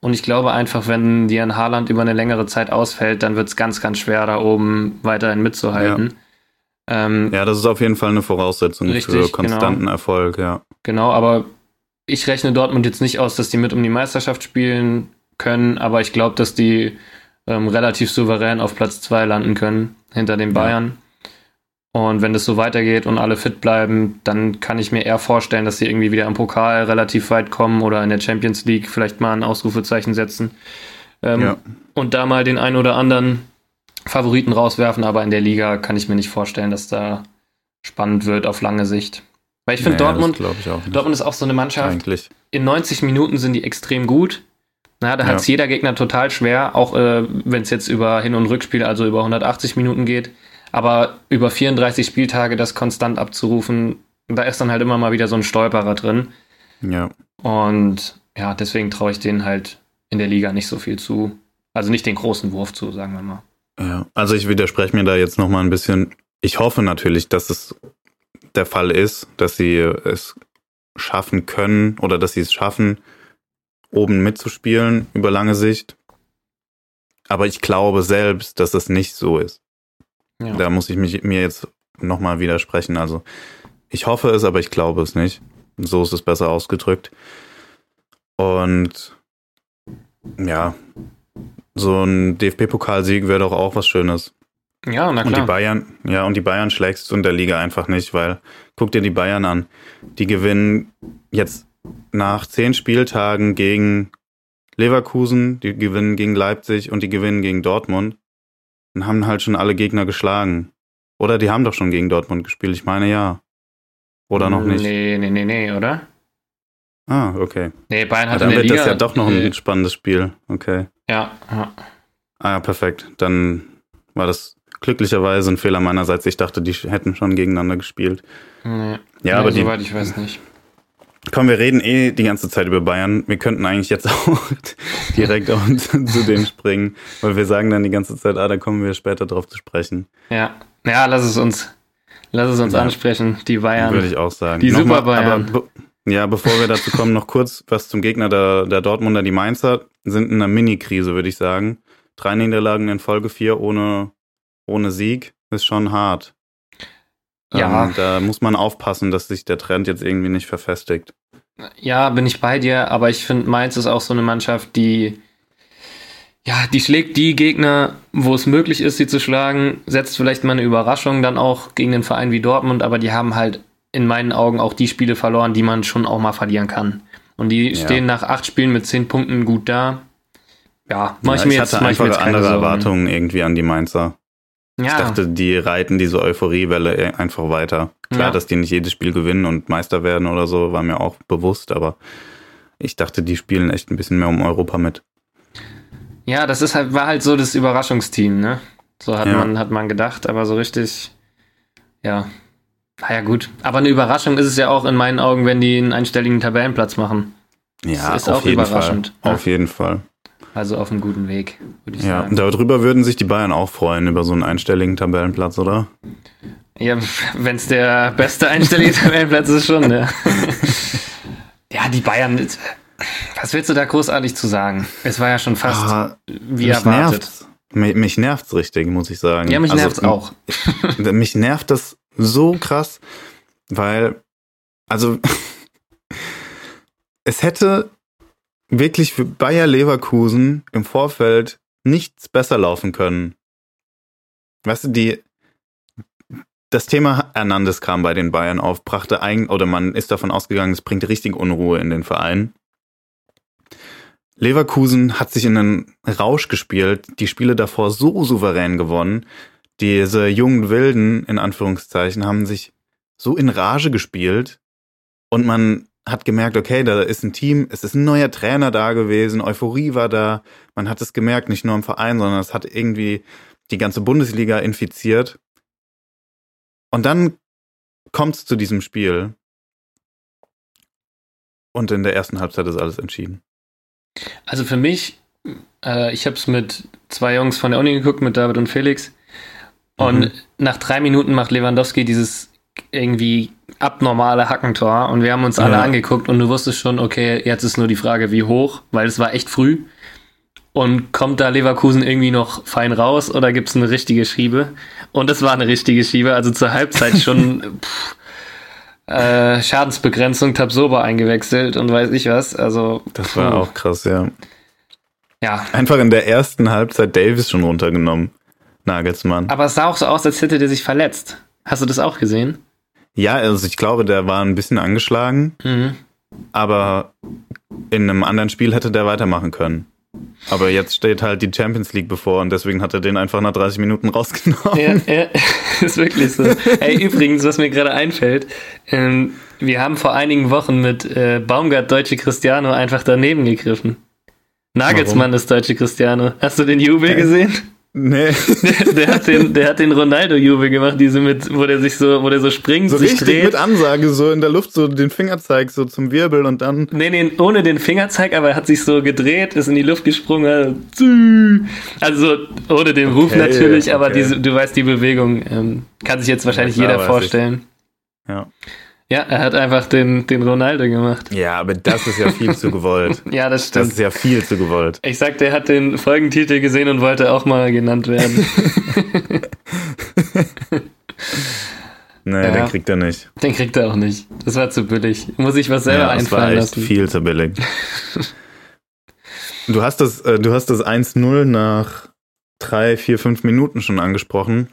Und ich glaube einfach, wenn dir ein Haaland über eine längere Zeit ausfällt, dann wird es ganz, ganz schwer, da oben weiterhin mitzuhalten. Ja. Ähm, ja, das ist auf jeden Fall eine Voraussetzung richtig, für konstanten genau. Erfolg, ja. Genau, aber ich rechne Dortmund jetzt nicht aus, dass die mit um die Meisterschaft spielen können, aber ich glaube, dass die ähm, relativ souverän auf Platz 2 landen können, hinter den Bayern. Ja. Und wenn das so weitergeht und alle fit bleiben, dann kann ich mir eher vorstellen, dass sie irgendwie wieder im Pokal relativ weit kommen oder in der Champions League vielleicht mal ein Ausrufezeichen setzen. Ähm, ja. Und da mal den einen oder anderen Favoriten rauswerfen, aber in der Liga kann ich mir nicht vorstellen, dass da spannend wird auf lange Sicht. Weil ich finde, naja, Dortmund, Dortmund ist auch so eine Mannschaft. Eigentlich. In 90 Minuten sind die extrem gut. Na, da ja. hat es jeder Gegner total schwer, auch äh, wenn es jetzt über Hin- und Rückspiel, also über 180 Minuten geht. Aber über 34 Spieltage das konstant abzurufen, da ist dann halt immer mal wieder so ein Stolperer drin. Ja. Und ja, deswegen traue ich denen halt in der Liga nicht so viel zu. Also nicht den großen Wurf zu, sagen wir mal. Ja, also ich widerspreche mir da jetzt nochmal ein bisschen. Ich hoffe natürlich, dass es der Fall ist, dass sie es schaffen können oder dass sie es schaffen, oben mitzuspielen über lange Sicht. Aber ich glaube selbst, dass es nicht so ist. Ja. Da muss ich mich, mir jetzt nochmal widersprechen. Also ich hoffe es, aber ich glaube es nicht. So ist es besser ausgedrückt. Und ja, so ein DFB-Pokalsieg wäre doch auch was Schönes. Ja, na klar. Und die Bayern, ja, und die Bayern schlägst du in der Liga einfach nicht, weil guck dir die Bayern an. Die gewinnen jetzt nach zehn Spieltagen gegen Leverkusen, die gewinnen gegen Leipzig und die gewinnen gegen Dortmund und haben halt schon alle Gegner geschlagen. Oder die haben doch schon gegen Dortmund gespielt, ich meine ja. Oder noch nicht? Nee, nee, nee, nee, oder? Ah, okay. Nee, Bayern hat ja, dann wird Liga, das ja doch noch ein spannendes Spiel. Okay. Ja, ja. Ah ja, perfekt. Dann war das glücklicherweise ein Fehler meinerseits. Ich dachte, die hätten schon gegeneinander gespielt. Nee. Ja, nee, aber die, soweit ich weiß nicht. Komm, wir reden eh die ganze Zeit über Bayern. Wir könnten eigentlich jetzt auch direkt auch zu denen springen, weil wir sagen dann die ganze Zeit, ah, da kommen wir später drauf zu sprechen. Ja, ja, lass es uns, lass es uns ja. ansprechen, die Bayern. Würde ich auch sagen. Die Nochmal, Super Bayern. Aber, ja, bevor wir dazu kommen, noch kurz was zum Gegner der, der Dortmunder. Die Mainzer sind in einer Mini-Krise, würde ich sagen. Drei Niederlagen in Folge vier ohne, ohne Sieg ist schon hart. Ja. Ähm, da muss man aufpassen, dass sich der Trend jetzt irgendwie nicht verfestigt. Ja, bin ich bei dir, aber ich finde, Mainz ist auch so eine Mannschaft, die, ja, die schlägt die Gegner, wo es möglich ist, sie zu schlagen, setzt vielleicht mal eine Überraschung dann auch gegen den Verein wie Dortmund, aber die haben halt in meinen Augen auch die Spiele verloren, die man schon auch mal verlieren kann. Und die ja. stehen nach acht Spielen mit zehn Punkten gut da. Ja, mach ja, ich mir ich jetzt, hatte einfach andere Sorgen. Erwartungen irgendwie an die Mainzer. Ja. Ich dachte, die reiten diese Euphoriewelle einfach weiter. Klar, ja. dass die nicht jedes Spiel gewinnen und Meister werden oder so, war mir auch bewusst, aber ich dachte, die spielen echt ein bisschen mehr um Europa mit. Ja, das ist halt, war halt so das Überraschungsteam, ne? So hat ja. man, hat man gedacht, aber so richtig, ja. Naja, gut. Aber eine Überraschung ist es ja auch in meinen Augen, wenn die einen einstelligen Tabellenplatz machen. Ja, das ist auf auch jeden überraschend. Fall. Auf jeden Fall. Also auf einem guten Weg, würde ich ja, sagen. Ja, darüber würden sich die Bayern auch freuen, über so einen einstelligen Tabellenplatz, oder? Ja, wenn es der beste einstellige Tabellenplatz ist, schon, ne? ja, die Bayern, was willst du da großartig zu sagen? Es war ja schon fast ah, wie mich erwartet. Nervt's. Mich, mich nervt's richtig, muss ich sagen. Ja, mich also, nervt's auch. mich nervt das so krass, weil, also, es hätte wirklich für Bayer Leverkusen im Vorfeld nichts besser laufen können. Weißt du, die, das Thema Hernandez kam bei den Bayern auf, brachte ein, oder man ist davon ausgegangen, es bringt richtig Unruhe in den Verein. Leverkusen hat sich in einen Rausch gespielt, die Spiele davor so souverän gewonnen. Diese jungen Wilden, in Anführungszeichen, haben sich so in Rage gespielt und man hat gemerkt, okay, da ist ein Team, es ist ein neuer Trainer da gewesen, Euphorie war da. Man hat es gemerkt, nicht nur im Verein, sondern es hat irgendwie die ganze Bundesliga infiziert. Und dann kommt es zu diesem Spiel. Und in der ersten Halbzeit ist alles entschieden. Also für mich, äh, ich habe es mit zwei Jungs von der Uni geguckt, mit David und Felix. Und mhm. nach drei Minuten macht Lewandowski dieses irgendwie abnormale Hackentor und wir haben uns alle ja. angeguckt und du wusstest schon, okay, jetzt ist nur die Frage, wie hoch, weil es war echt früh. Und kommt da Leverkusen irgendwie noch fein raus oder gibt es eine richtige Schiebe? Und es war eine richtige Schiebe, also zur Halbzeit schon pff, äh, Schadensbegrenzung Tabsoba eingewechselt und weiß ich was. Also das war auch krass, ja. Ja. Einfach in der ersten Halbzeit Davis schon runtergenommen. Nagelsmann. Aber es sah auch so aus, als hätte der sich verletzt. Hast du das auch gesehen? Ja, also ich glaube, der war ein bisschen angeschlagen, mhm. aber in einem anderen Spiel hätte der weitermachen können. Aber jetzt steht halt die Champions League bevor und deswegen hat er den einfach nach 30 Minuten rausgenommen. Ja, ja ist wirklich so. Ey, übrigens, was mir gerade einfällt, ähm, wir haben vor einigen Wochen mit äh, Baumgart Deutsche Cristiano einfach daneben gegriffen. Nagelsmann Warum? ist Deutsche Cristiano. Hast du den Jubel gesehen? Nee. Der, der, hat den, der hat den Ronaldo-Jubel gemacht, diese mit, wo der sich so, wo der so springt, so sich richtig dreht. mit Ansage, so in der Luft, so den Fingerzeig so zum Wirbel und dann. Nee, nee, ohne den Fingerzeig, aber er hat sich so gedreht, ist in die Luft gesprungen. Also ohne den Ruf okay, natürlich, okay. aber diese, du weißt die Bewegung, ähm, kann sich jetzt wahrscheinlich ja, klar, jeder vorstellen. Ich. Ja. Ja, er hat einfach den, den Ronaldo gemacht. Ja, aber das ist ja viel zu gewollt. ja, das stimmt. Das ist ja viel zu gewollt. Ich sagte, er hat den Folgentitel gesehen und wollte auch mal genannt werden. nee, ja, den kriegt er nicht. Den kriegt er auch nicht. Das war zu billig. Muss ich was selber ja, das einfallen war echt lassen. viel zu billig. du hast das, äh, du hast das 1-0 nach drei, vier, fünf Minuten schon angesprochen,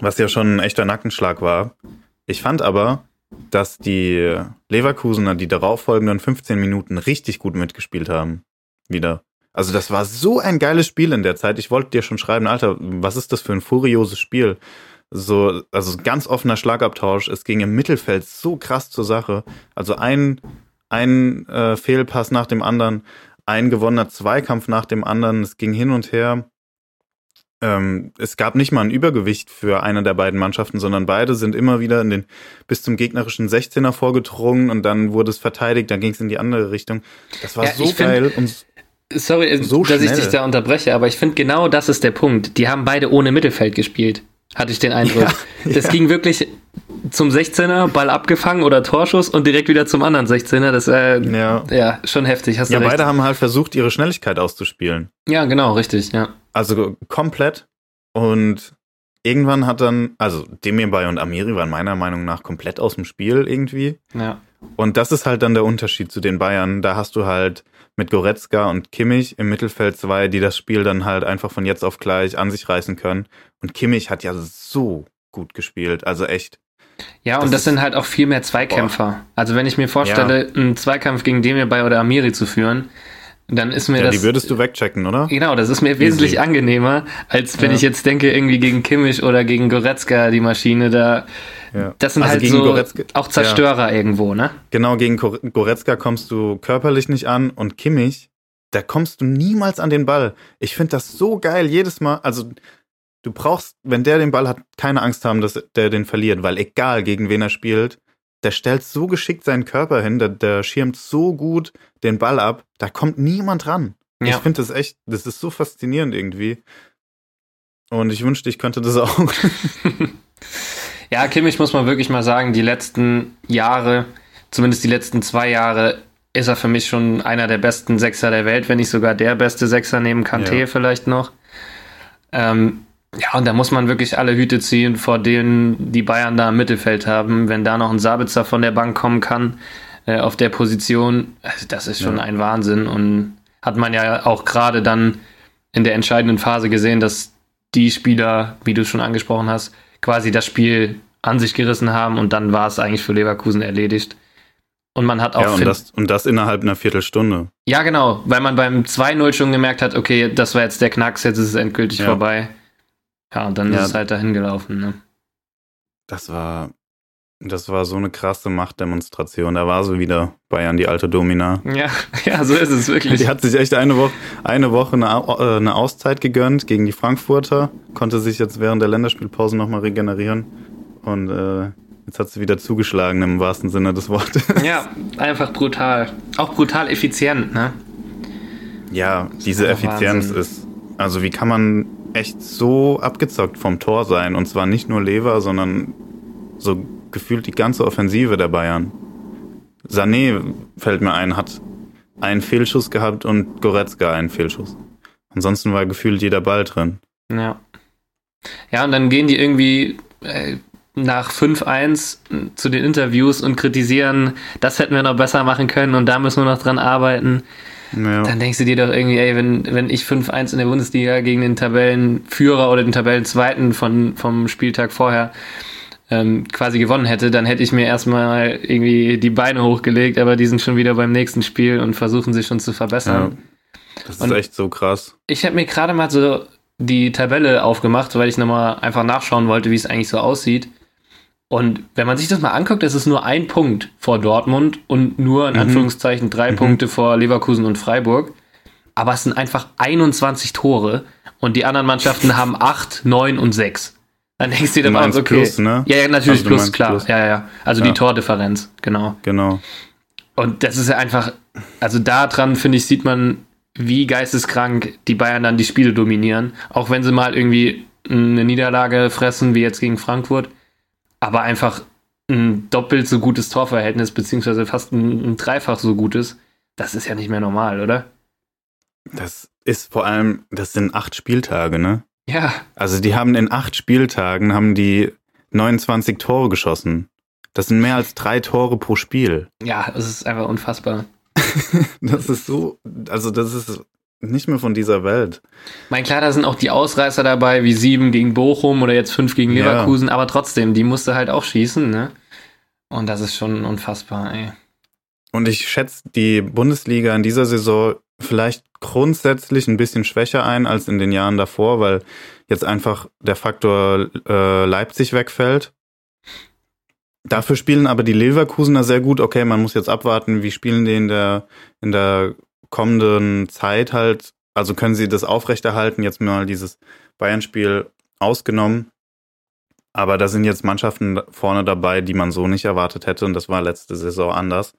was ja schon ein echter Nackenschlag war. Ich fand aber, dass die Leverkusener die darauffolgenden 15 Minuten richtig gut mitgespielt haben. Wieder. Also das war so ein geiles Spiel in der Zeit. Ich wollte dir schon schreiben, Alter, was ist das für ein furioses Spiel? So, also ganz offener Schlagabtausch. Es ging im Mittelfeld so krass zur Sache. Also ein, ein äh, Fehlpass nach dem anderen, ein gewonnener Zweikampf nach dem anderen. Es ging hin und her. Ähm, es gab nicht mal ein Übergewicht für eine der beiden Mannschaften, sondern beide sind immer wieder in den bis zum gegnerischen 16er vorgedrungen und dann wurde es verteidigt, dann ging es in die andere Richtung. Das war ja, so geil find, und Sorry, so dass schnell. ich dich da unterbreche, aber ich finde genau das ist der Punkt. Die haben beide ohne Mittelfeld gespielt, hatte ich den Eindruck. Ja, das ja. ging wirklich zum 16er, Ball abgefangen oder Torschuss und direkt wieder zum anderen 16er. Das äh, ja. ja schon heftig. Hast ja, beide haben halt versucht, ihre Schnelligkeit auszuspielen. Ja, genau, richtig, ja. Also komplett. Und irgendwann hat dann, also Demirbay und Amiri waren meiner Meinung nach komplett aus dem Spiel irgendwie. Ja. Und das ist halt dann der Unterschied zu den Bayern. Da hast du halt mit Goretzka und Kimmich im Mittelfeld zwei, die das Spiel dann halt einfach von jetzt auf gleich an sich reißen können. Und Kimmich hat ja so gut gespielt, also echt. Ja, und das, das sind halt auch viel mehr Zweikämpfer. Boah. Also wenn ich mir vorstelle, ja. einen Zweikampf gegen Demirbay oder Amiri zu führen, dann ist mir ja, das. Die würdest du wegchecken, oder? Genau, das ist mir wesentlich Easy. angenehmer, als wenn ja. ich jetzt denke, irgendwie gegen Kimmich oder gegen Goretzka die Maschine da. Ja. Das sind also halt so Goretzka, auch Zerstörer irgendwo, ne? Genau, gegen Goretzka kommst du körperlich nicht an und Kimmich, da kommst du niemals an den Ball. Ich finde das so geil, jedes Mal. Also, du brauchst, wenn der den Ball hat, keine Angst haben, dass der den verliert, weil egal gegen wen er spielt, der stellt so geschickt seinen Körper hin, der, der schirmt so gut den Ball ab, da kommt niemand ran. Ja. Ich finde das echt, das ist so faszinierend irgendwie. Und ich wünschte, ich könnte das auch. ja, Kimmich muss man wirklich mal sagen, die letzten Jahre, zumindest die letzten zwei Jahre, ist er für mich schon einer der besten Sechser der Welt, wenn nicht sogar der beste Sechser neben Kanté ja. vielleicht noch. Ähm, ja, und da muss man wirklich alle Hüte ziehen, vor denen die Bayern da im Mittelfeld haben. Wenn da noch ein Sabitzer von der Bank kommen kann, äh, auf der Position, also das ist schon ja. ein Wahnsinn. Und hat man ja auch gerade dann in der entscheidenden Phase gesehen, dass die Spieler, wie du schon angesprochen hast, quasi das Spiel an sich gerissen haben und dann war es eigentlich für Leverkusen erledigt. Und man hat auch. Ja, und das, und das innerhalb einer Viertelstunde. Ja, genau, weil man beim 2-0 schon gemerkt hat, okay, das war jetzt der Knacks, jetzt ist es endgültig ja. vorbei. Ja, und dann ja, ist es halt dahin gelaufen, ne? Das war, das war so eine krasse Machtdemonstration. Da war so wieder Bayern die alte Domina. Ja, ja, so ist es wirklich. Die hat sich echt eine Woche, eine Woche eine, äh, eine Auszeit gegönnt gegen die Frankfurter, konnte sich jetzt während der Länderspielpause nochmal regenerieren und äh, jetzt hat sie wieder zugeschlagen im wahrsten Sinne des Wortes. Ja, einfach brutal. Auch brutal effizient, ne? Ja, diese Effizienz Wahnsinn. ist, also wie kann man echt so abgezockt vom Tor sein. Und zwar nicht nur Lever, sondern so gefühlt die ganze Offensive der Bayern. Sané fällt mir ein, hat einen Fehlschuss gehabt und Goretzka einen Fehlschuss. Ansonsten war gefühlt jeder Ball drin. Ja. Ja, und dann gehen die irgendwie äh, nach 5-1 zu den Interviews und kritisieren, das hätten wir noch besser machen können und da müssen wir noch dran arbeiten. Ja. Dann denkst du dir doch irgendwie, ey, wenn, wenn ich 5-1 in der Bundesliga gegen den Tabellenführer oder den Tabellenzweiten von, vom Spieltag vorher ähm, quasi gewonnen hätte, dann hätte ich mir erstmal irgendwie die Beine hochgelegt, aber die sind schon wieder beim nächsten Spiel und versuchen sich schon zu verbessern. Ja. Das ist und echt so krass. Ich habe mir gerade mal so die Tabelle aufgemacht, weil ich nochmal einfach nachschauen wollte, wie es eigentlich so aussieht. Und wenn man sich das mal anguckt, ist es nur ein Punkt vor Dortmund und nur in mhm. Anführungszeichen drei mhm. Punkte vor Leverkusen und Freiburg. Aber es sind einfach 21 Tore und die anderen Mannschaften haben 8, 9 und 6. Dann denkst du dir dann okay. Plus, ne? Ja, ja, natürlich also plus, klar. Plus. Ja, ja, ja. Also ja. die Tordifferenz, genau. Genau. Und das ist ja einfach, also da dran, finde ich, sieht man, wie geisteskrank die Bayern dann die Spiele dominieren. Auch wenn sie mal irgendwie eine Niederlage fressen, wie jetzt gegen Frankfurt aber einfach ein doppelt so gutes Torverhältnis, beziehungsweise fast ein, ein dreifach so gutes, das ist ja nicht mehr normal, oder? Das ist vor allem, das sind acht Spieltage, ne? Ja. Also die haben in acht Spieltagen haben die 29 Tore geschossen. Das sind mehr als drei Tore pro Spiel. Ja, das ist einfach unfassbar. das ist so, also das ist nicht mehr von dieser Welt. Mein klar, da sind auch die Ausreißer dabei, wie sieben gegen Bochum oder jetzt fünf gegen Leverkusen, ja. aber trotzdem, die musste halt auch schießen, ne? Und das ist schon unfassbar, ey. Und ich schätze die Bundesliga in dieser Saison vielleicht grundsätzlich ein bisschen schwächer ein als in den Jahren davor, weil jetzt einfach der Faktor äh, Leipzig wegfällt. Dafür spielen aber die Leverkusener sehr gut. Okay, man muss jetzt abwarten, wie spielen die in der, in der kommenden Zeit halt also können sie das aufrechterhalten, jetzt mal dieses Bayern-Spiel ausgenommen. Aber da sind jetzt Mannschaften vorne dabei, die man so nicht erwartet hätte. Und das war letzte Saison anders.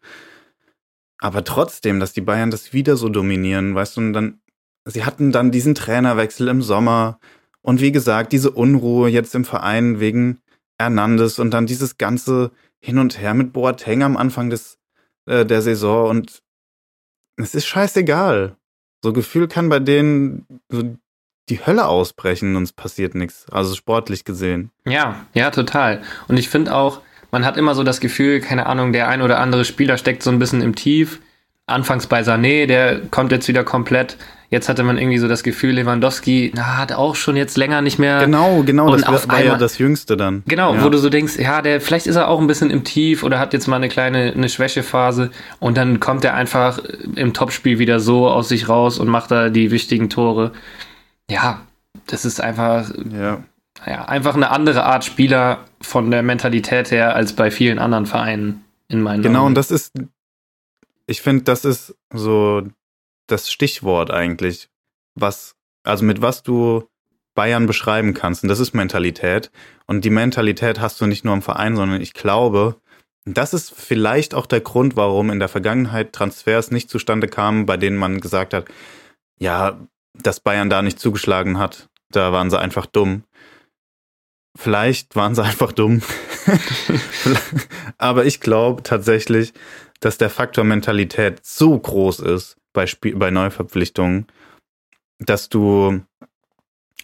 Aber trotzdem, dass die Bayern das wieder so dominieren, weißt du, und dann, sie hatten dann diesen Trainerwechsel im Sommer. Und wie gesagt, diese Unruhe jetzt im Verein wegen Hernandez und dann dieses ganze Hin und Her mit Boateng am Anfang des, äh, der Saison. Und es ist scheißegal. So Gefühl kann bei denen so die Hölle ausbrechen und es passiert nichts. Also sportlich gesehen. Ja, ja, total. Und ich finde auch, man hat immer so das Gefühl, keine Ahnung, der ein oder andere Spieler steckt so ein bisschen im Tief. Anfangs bei Sané, der kommt jetzt wieder komplett. Jetzt hatte man irgendwie so das Gefühl, Lewandowski na, hat auch schon jetzt länger nicht mehr. Genau, genau, und das war, war ja das Jüngste dann. Genau, ja. wo du so denkst, ja, der, vielleicht ist er auch ein bisschen im Tief oder hat jetzt mal eine kleine eine Schwächephase und dann kommt er einfach im Topspiel wieder so aus sich raus und macht da die wichtigen Tore ja, das ist einfach, ja. Ja, einfach eine andere Art Spieler von der Mentalität her als bei vielen anderen Vereinen in meinen Genau, Augen. und das ist, ich finde, das ist so das Stichwort eigentlich, was, also mit was du Bayern beschreiben kannst. Und das ist Mentalität. Und die Mentalität hast du nicht nur im Verein, sondern ich glaube, das ist vielleicht auch der Grund, warum in der Vergangenheit Transfers nicht zustande kamen, bei denen man gesagt hat, ja, dass Bayern da nicht zugeschlagen hat. Da waren sie einfach dumm. Vielleicht waren sie einfach dumm. Aber ich glaube tatsächlich, dass der Faktor Mentalität so groß ist bei, Spiel bei Neuverpflichtungen, dass du,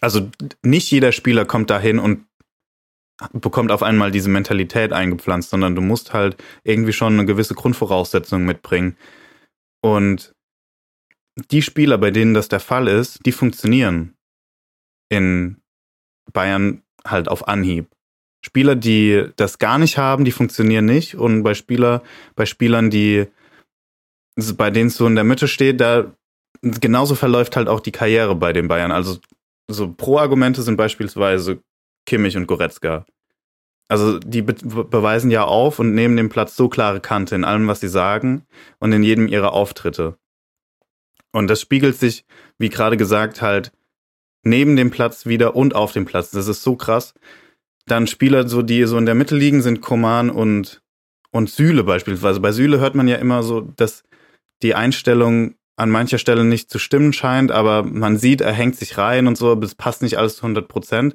also nicht jeder Spieler kommt dahin und bekommt auf einmal diese Mentalität eingepflanzt, sondern du musst halt irgendwie schon eine gewisse Grundvoraussetzung mitbringen. Und die Spieler, bei denen das der Fall ist, die funktionieren in Bayern halt auf Anhieb. Spieler, die das gar nicht haben, die funktionieren nicht. Und bei Spieler, bei Spielern, die bei denen es so in der Mitte steht, da genauso verläuft halt auch die Karriere bei den Bayern. Also so Pro-Argumente sind beispielsweise Kimmich und Goretzka. Also die be beweisen ja auf und nehmen den Platz so klare Kante in allem, was sie sagen und in jedem ihrer Auftritte. Und das spiegelt sich, wie gerade gesagt, halt neben dem Platz wieder und auf dem Platz. Das ist so krass. Dann Spieler, so die so in der Mitte liegen, sind Koman und und Süle beispielsweise. Bei Süle hört man ja immer so, dass die Einstellung an mancher Stelle nicht zu stimmen scheint, aber man sieht, er hängt sich rein und so, aber es passt nicht alles zu 100 Prozent.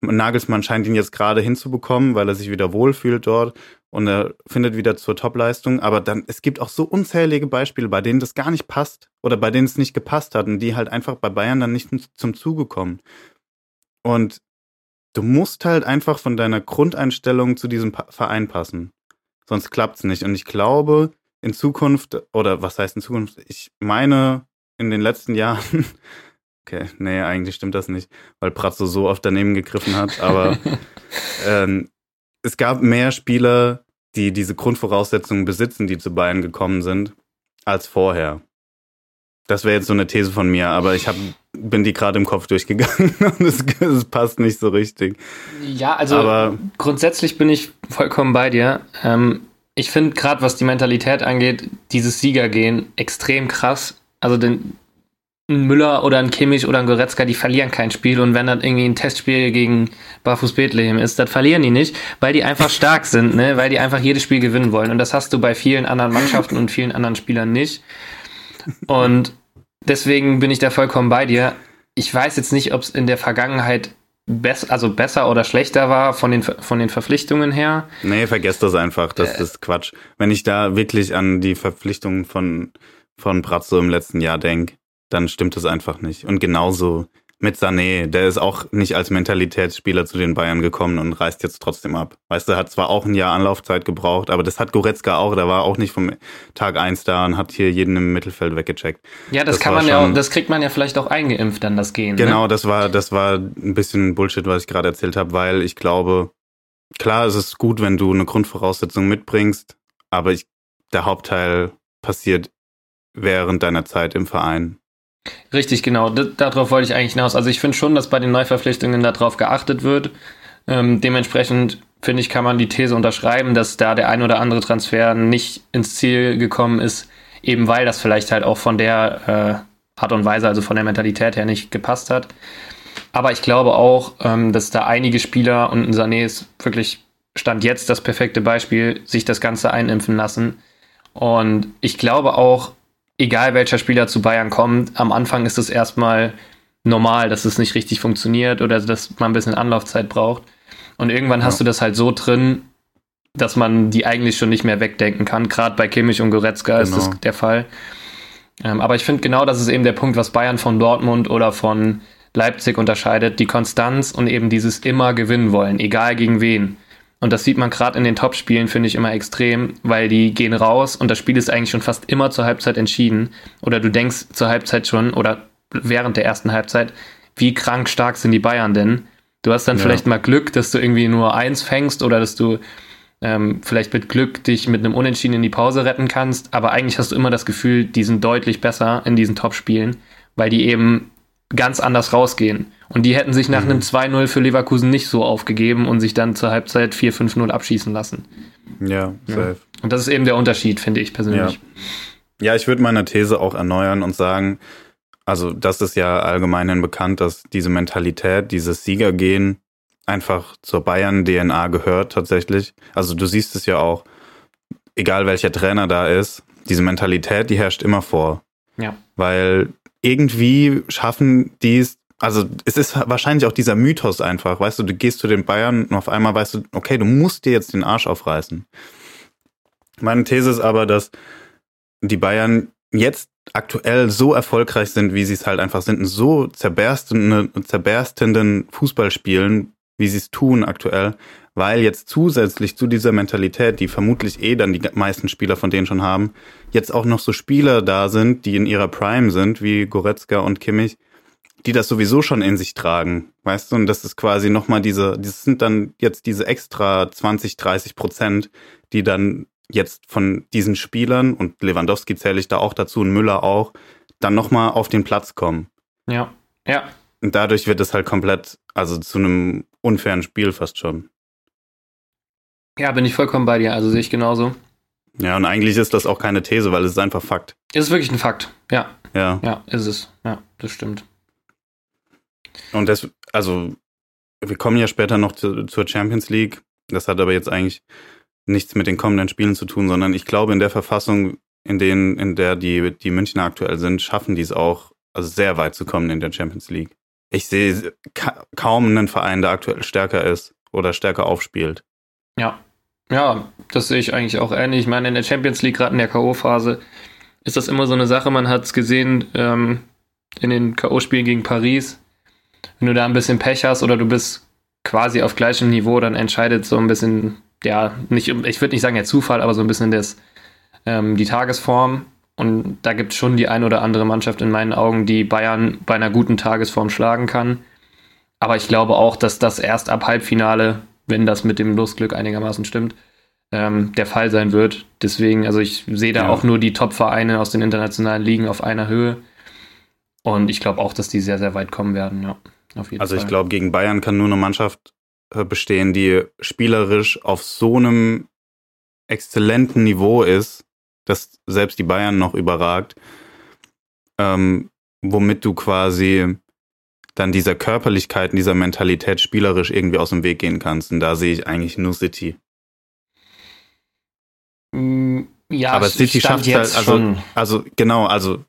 Nagelsmann scheint ihn jetzt gerade hinzubekommen, weil er sich wieder wohlfühlt dort und er findet wieder zur Topleistung. Aber dann, es gibt auch so unzählige Beispiele, bei denen das gar nicht passt oder bei denen es nicht gepasst hat und die halt einfach bei Bayern dann nicht zum Zuge kommen. Und du musst halt einfach von deiner Grundeinstellung zu diesem Verein passen. Sonst klappt's nicht. Und ich glaube, in Zukunft, oder was heißt in Zukunft? Ich meine, in den letzten Jahren Okay, nee, eigentlich stimmt das nicht, weil Pratzo so oft daneben gegriffen hat. Aber ähm, es gab mehr Spieler, die diese Grundvoraussetzungen besitzen, die zu Bayern gekommen sind, als vorher. Das wäre jetzt so eine These von mir, aber ich hab, bin die gerade im Kopf durchgegangen und es, es, passt nicht so richtig. Ja, also aber, grundsätzlich bin ich vollkommen bei dir. Ähm, ich finde gerade, was die Mentalität angeht, dieses Siegergehen extrem krass. Also den, ein Müller oder ein Kimmich oder ein Goretzka, die verlieren kein Spiel und wenn das irgendwie ein Testspiel gegen Barfuß Bethlehem ist, das verlieren die nicht, weil die einfach stark sind, ne? weil die einfach jedes Spiel gewinnen wollen und das hast du bei vielen anderen Mannschaften und vielen anderen Spielern nicht und deswegen bin ich da vollkommen bei dir. Ich weiß jetzt nicht, ob es in der Vergangenheit bess also besser oder schlechter war von den, von den Verpflichtungen her. Nee, vergesst das einfach, das äh, ist Quatsch. Wenn ich da wirklich an die Verpflichtungen von, von Brazzo im letzten Jahr denke, dann stimmt es einfach nicht. Und genauso mit Sané, der ist auch nicht als Mentalitätsspieler zu den Bayern gekommen und reist jetzt trotzdem ab. Weißt du, hat zwar auch ein Jahr Anlaufzeit gebraucht, aber das hat Goretzka auch, der war auch nicht vom Tag eins da und hat hier jeden im Mittelfeld weggecheckt. Ja, das, das kann man ja auch, das kriegt man ja vielleicht auch eingeimpft, dann das Gehen. Ne? Genau, ne? das war, das war ein bisschen Bullshit, was ich gerade erzählt habe, weil ich glaube, klar, es ist gut, wenn du eine Grundvoraussetzung mitbringst, aber ich, der Hauptteil passiert während deiner Zeit im Verein. Richtig, genau. D darauf wollte ich eigentlich hinaus. Also ich finde schon, dass bei den Neuverpflichtungen darauf geachtet wird. Ähm, dementsprechend finde ich, kann man die These unterschreiben, dass da der ein oder andere Transfer nicht ins Ziel gekommen ist, eben weil das vielleicht halt auch von der äh, Art und Weise, also von der Mentalität her nicht gepasst hat. Aber ich glaube auch, ähm, dass da einige Spieler und Sané ist wirklich Stand jetzt das perfekte Beispiel, sich das Ganze einimpfen lassen. Und ich glaube auch, egal welcher Spieler zu Bayern kommt, am Anfang ist es erstmal normal, dass es nicht richtig funktioniert oder dass man ein bisschen Anlaufzeit braucht. Und irgendwann ja. hast du das halt so drin, dass man die eigentlich schon nicht mehr wegdenken kann. Gerade bei Kimmich und Goretzka genau. ist das der Fall. Ähm, aber ich finde genau, das ist eben der Punkt, was Bayern von Dortmund oder von Leipzig unterscheidet. Die Konstanz und eben dieses immer gewinnen wollen, egal gegen wen. Und das sieht man gerade in den Topspielen, finde ich immer extrem, weil die gehen raus und das Spiel ist eigentlich schon fast immer zur Halbzeit entschieden. Oder du denkst zur Halbzeit schon oder während der ersten Halbzeit, wie krank stark sind die Bayern denn? Du hast dann ja. vielleicht mal Glück, dass du irgendwie nur eins fängst oder dass du ähm, vielleicht mit Glück dich mit einem Unentschieden in die Pause retten kannst, aber eigentlich hast du immer das Gefühl, die sind deutlich besser in diesen Top-Spielen, weil die eben ganz anders rausgehen. Und die hätten sich nach mhm. einem 2-0 für Leverkusen nicht so aufgegeben und sich dann zur Halbzeit 4-5-0 abschießen lassen. Ja, safe. Ja. Und das ist eben der Unterschied, finde ich persönlich. Ja, ja ich würde meine These auch erneuern und sagen, also das ist ja allgemein bekannt, dass diese Mentalität, dieses Siegergehen einfach zur Bayern-DNA gehört tatsächlich. Also du siehst es ja auch, egal welcher Trainer da ist, diese Mentalität, die herrscht immer vor. Ja. Weil irgendwie schaffen die es, also es ist wahrscheinlich auch dieser Mythos einfach, weißt du, du gehst zu den Bayern und auf einmal weißt du, okay, du musst dir jetzt den Arsch aufreißen. Meine These ist aber, dass die Bayern jetzt aktuell so erfolgreich sind, wie sie es halt einfach sind, so zerberstenden, zerberstenden Fußball spielen, wie sie es tun aktuell, weil jetzt zusätzlich zu dieser Mentalität, die vermutlich eh dann die meisten Spieler von denen schon haben, jetzt auch noch so Spieler da sind, die in ihrer Prime sind, wie Goretzka und Kimmich, die das sowieso schon in sich tragen, weißt du, und das ist quasi nochmal diese, das sind dann jetzt diese extra 20, 30 Prozent, die dann jetzt von diesen Spielern, und Lewandowski zähle ich da auch dazu und Müller auch, dann nochmal auf den Platz kommen. Ja, ja. Und dadurch wird es halt komplett, also zu einem unfairen Spiel fast schon. Ja, bin ich vollkommen bei dir, also sehe ich genauso. Ja, und eigentlich ist das auch keine These, weil es ist einfach Fakt. Ist wirklich ein Fakt, ja. Ja. Ja, ist es. Ja, das stimmt. Und das, also, wir kommen ja später noch zu, zur Champions League. Das hat aber jetzt eigentlich nichts mit den kommenden Spielen zu tun, sondern ich glaube, in der Verfassung, in, denen, in der die, die Münchner aktuell sind, schaffen die es auch, also sehr weit zu kommen in der Champions League. Ich sehe ka kaum einen Verein, der aktuell stärker ist oder stärker aufspielt. Ja, ja, das sehe ich eigentlich auch ähnlich. Ich meine, in der Champions League, gerade in der K.O.-Phase, ist das immer so eine Sache. Man hat es gesehen ähm, in den K.O.-Spielen gegen Paris. Wenn du da ein bisschen Pech hast oder du bist quasi auf gleichem Niveau, dann entscheidet so ein bisschen, ja, nicht, ich würde nicht sagen der Zufall, aber so ein bisschen das, ähm, die Tagesform. Und da gibt es schon die ein oder andere Mannschaft in meinen Augen, die Bayern bei einer guten Tagesform schlagen kann. Aber ich glaube auch, dass das erst ab Halbfinale, wenn das mit dem Losglück einigermaßen stimmt, ähm, der Fall sein wird. Deswegen, also ich sehe da ja. auch nur die Top-Vereine aus den internationalen Ligen auf einer Höhe. Und ich glaube auch, dass die sehr, sehr weit kommen werden, ja. Auf jeden also Fall. ich glaube, gegen Bayern kann nur eine Mannschaft äh, bestehen, die spielerisch auf so einem exzellenten Niveau ist, das selbst die Bayern noch überragt, ähm, womit du quasi dann dieser Körperlichkeit dieser Mentalität spielerisch irgendwie aus dem Weg gehen kannst. Und da sehe ich eigentlich nur City. Mm, ja, aber City schafft es halt, also, also genau, also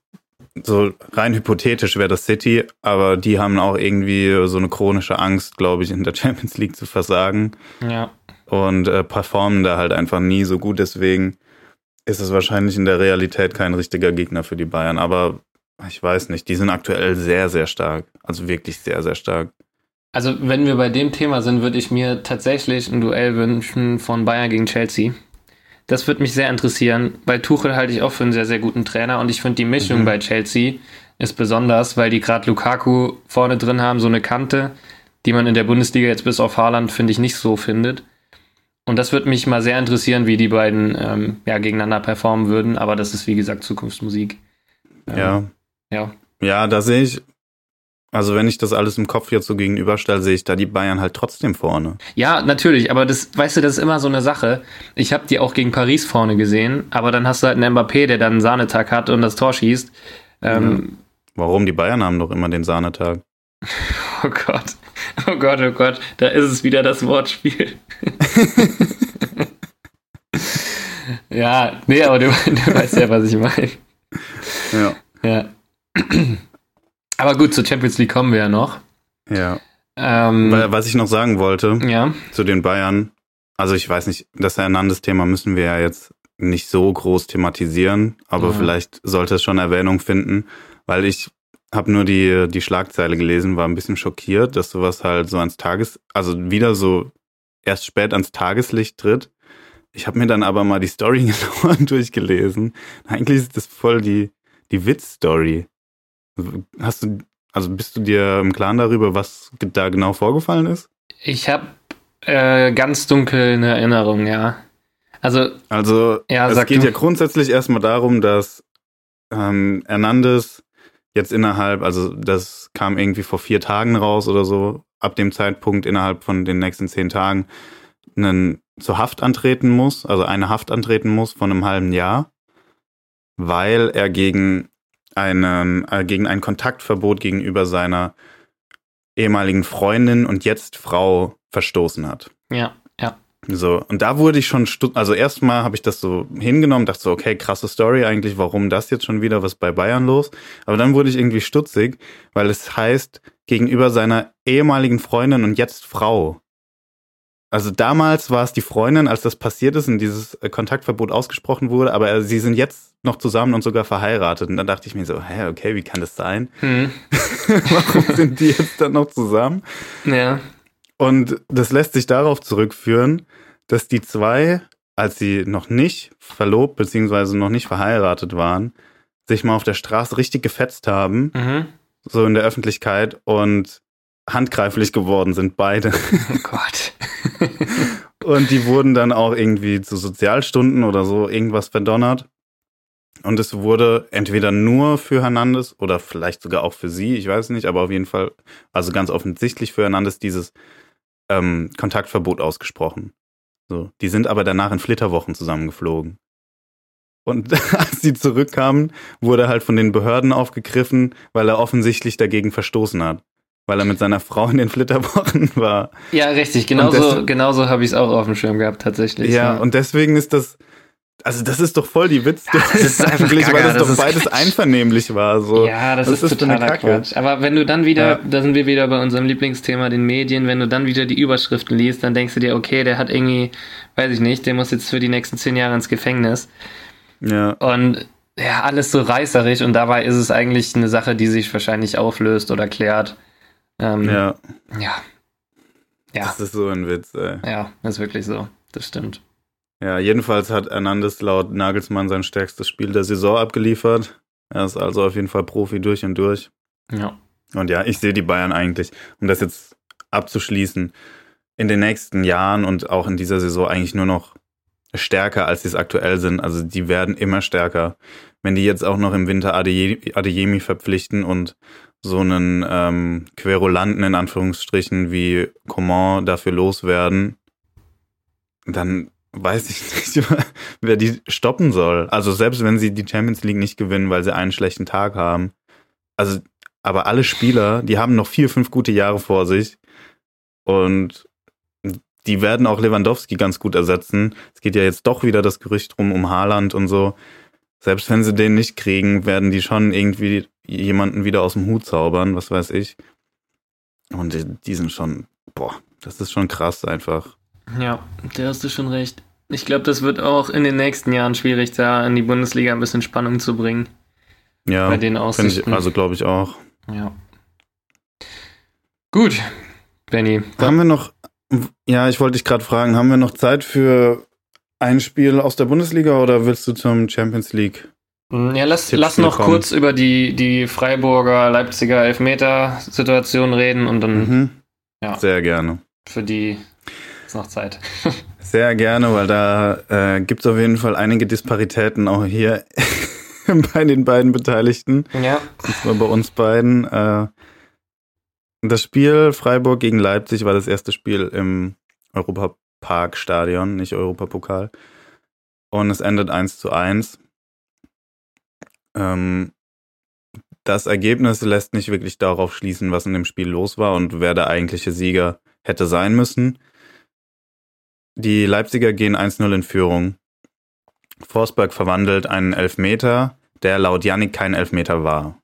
so rein hypothetisch wäre das City, aber die haben auch irgendwie so eine chronische Angst, glaube ich, in der Champions League zu versagen. Ja. Und äh, performen da halt einfach nie so gut. Deswegen ist es wahrscheinlich in der Realität kein richtiger Gegner für die Bayern. Aber ich weiß nicht, die sind aktuell sehr, sehr stark. Also wirklich sehr, sehr stark. Also, wenn wir bei dem Thema sind, würde ich mir tatsächlich ein Duell wünschen von Bayern gegen Chelsea. Das würde mich sehr interessieren, weil Tuchel halte ich auch für einen sehr, sehr guten Trainer und ich finde die Mischung mhm. bei Chelsea ist besonders, weil die gerade Lukaku vorne drin haben, so eine Kante, die man in der Bundesliga jetzt bis auf Haaland, finde ich, nicht so findet. Und das würde mich mal sehr interessieren, wie die beiden ähm, ja, gegeneinander performen würden. Aber das ist, wie gesagt, Zukunftsmusik. Ähm, ja. Ja. Da sehe ich, also wenn ich das alles im Kopf jetzt so gegenüberstelle, sehe ich da die Bayern halt trotzdem vorne. Ja, natürlich, aber das, weißt du, das ist immer so eine Sache. Ich habe die auch gegen Paris vorne gesehen, aber dann hast du halt einen Mbappé, der dann einen Sahnetag hat und das Tor schießt. Ähm, Warum? Die Bayern haben doch immer den Sahnetag. Oh Gott. Oh Gott, oh Gott. Da ist es wieder das Wortspiel. ja, nee, aber du, du weißt ja, was ich meine. Ja. Ja. Aber gut, zur Champions League kommen wir ja noch. Ja. Ähm, Was ich noch sagen wollte ja. zu den Bayern, also ich weiß nicht, das Hernandez-Thema müssen wir ja jetzt nicht so groß thematisieren, aber Ja. vielleicht sollte es schon Erwähnung finden, weil ich habe nur die, die Schlagzeile gelesen, war ein bisschen schockiert, dass sowas halt so ans Tages, also wieder so erst spät ans Tageslicht tritt. Ich habe mir dann aber mal die Story genauer durchgelesen. Eigentlich ist das voll die, die Witz-Story. Hast du, also bist du dir im Klaren darüber, was da genau vorgefallen ist? Ich habe äh, ganz dunkel eine Erinnerung, ja. Also, Also Ja, es geht du. ja grundsätzlich erstmal darum, dass ähm, Hernandez jetzt innerhalb, also das kam irgendwie vor vier Tagen raus oder so, ab dem Zeitpunkt innerhalb von den nächsten zehn Tagen einen, zur Haft antreten muss, also eine Haft antreten muss von einem halben Jahr, weil er gegen einen, äh, gegen ein Kontaktverbot gegenüber seiner ehemaligen Freundin und jetzt Frau verstoßen hat. ja, ja. So, und da wurde ich schon, also erstmal habe ich das so hingenommen, dachte so, okay, krasse Story eigentlich, warum das jetzt schon wieder, was bei Bayern los? Aber dann wurde ich irgendwie stutzig, weil es heißt, gegenüber seiner ehemaligen Freundin und jetzt Frau. Also damals war es die Freundin, als das passiert ist und dieses äh, Kontaktverbot ausgesprochen wurde, aber äh, sie sind jetzt noch zusammen und sogar verheiratet. Und dann dachte ich mir so, hä, okay, wie kann das sein? Hm. Warum sind die jetzt dann noch zusammen? Ja. Und das lässt sich darauf zurückführen, dass die zwei, als sie noch nicht verlobt beziehungsweise noch nicht verheiratet waren, sich mal auf der Straße richtig gefetzt haben, Mhm. so in der Öffentlichkeit und handgreiflich geworden sind beide. Oh Gott. Und die wurden dann auch irgendwie zu Sozialstunden oder so irgendwas verdonnert. Und es wurde entweder nur für Hernandez oder vielleicht sogar auch für sie, ich weiß nicht, aber auf jeden Fall, also ganz offensichtlich für Hernandez dieses ähm, Kontaktverbot ausgesprochen. So, die sind aber danach in Flitterwochen zusammengeflogen. Und als sie zurückkamen, wurde halt von den Behörden aufgegriffen, weil er offensichtlich dagegen verstoßen hat. Weil er mit seiner Frau in den Flitterwochen war. Ja, richtig. Genauso, das- genauso habe ich es auch auf dem Schirm gehabt, tatsächlich. Ja, und deswegen ist das, also das ist doch voll die Witz, das ist eigentlich, weil Gaga, das, das doch beides Quatsch. einvernehmlich war. So. Ja, das, Was ist ist totaler Kacke? Quatsch. Aber wenn du dann wieder, Ja. da sind wir wieder bei unserem Lieblingsthema, den Medien, wenn du dann wieder die Überschriften liest, dann denkst du dir, okay, der hat irgendwie, weiß ich nicht, der muss jetzt für die nächsten zehn Jahre ins Gefängnis. ja. Und ja, alles so reißerig und dabei ist es eigentlich eine Sache, die sich wahrscheinlich auflöst oder klärt. Ähm, ja, ja. Ja, das ist so ein Witz, ey. ja, ist wirklich so. Das stimmt. Ja, jedenfalls hat Hernandez laut Nagelsmann sein stärkstes Spiel der Saison abgeliefert. Er ist also auf jeden Fall Profi durch und durch. Ja. Und ja, ich sehe die Bayern eigentlich, um das jetzt abzuschließen, in den nächsten Jahren und auch in dieser Saison eigentlich nur noch stärker, als sie es aktuell sind. Also die werden immer stärker. Wenn die jetzt auch noch im Winter Adeye- Adeyemi verpflichten und so einen ähm, Querulanten in Anführungsstrichen wie Coman dafür loswerden, dann weiß ich nicht, wer die stoppen soll. Also selbst wenn sie die Champions League nicht gewinnen, weil sie einen schlechten Tag haben. Also, aber alle Spieler, die haben noch vier, fünf gute Jahre vor sich. Und die werden auch Lewandowski ganz gut ersetzen. Es geht ja jetzt doch wieder das Gerücht rum um Haaland und so. Selbst wenn sie den nicht kriegen, werden die schon irgendwie jemanden wieder aus dem Hut zaubern, was weiß ich. Und die, die sind schon, boah, das ist schon krass einfach. Ja, da hast du schon recht. Ich glaube, das wird auch in den nächsten Jahren schwierig, da in die Bundesliga ein bisschen Spannung zu bringen. Ja, Bei den Aussichten. ich, also glaube ich auch. Ja. Gut, Benny. Haben wir noch, ja, ich wollte dich gerade fragen, haben wir noch Zeit für ein Spiel aus der Bundesliga oder willst du zum Champions League? Ja, lass, Tipps lass noch bekommen. kurz über die, die Freiburger Leipziger Elfmeter-Situation reden und dann Mhm. Ja. Sehr gerne. für die ist noch Zeit. Sehr gerne, weil da äh, gibt es auf jeden Fall einige Disparitäten auch hier bei den beiden Beteiligten. Ja. Zwar bei uns beiden. Äh, das Spiel Freiburg gegen Leipzig war das erste Spiel im Europapark-Stadion, nicht Europapokal. Und es endet 1 zu 1. Ähm, das Ergebnis lässt nicht wirklich darauf schließen, was in dem Spiel los war und wer der eigentliche Sieger hätte sein müssen. Die Leipziger gehen 1-0 in Führung. Forsberg verwandelt einen Elfmeter, der laut Yannick kein Elfmeter war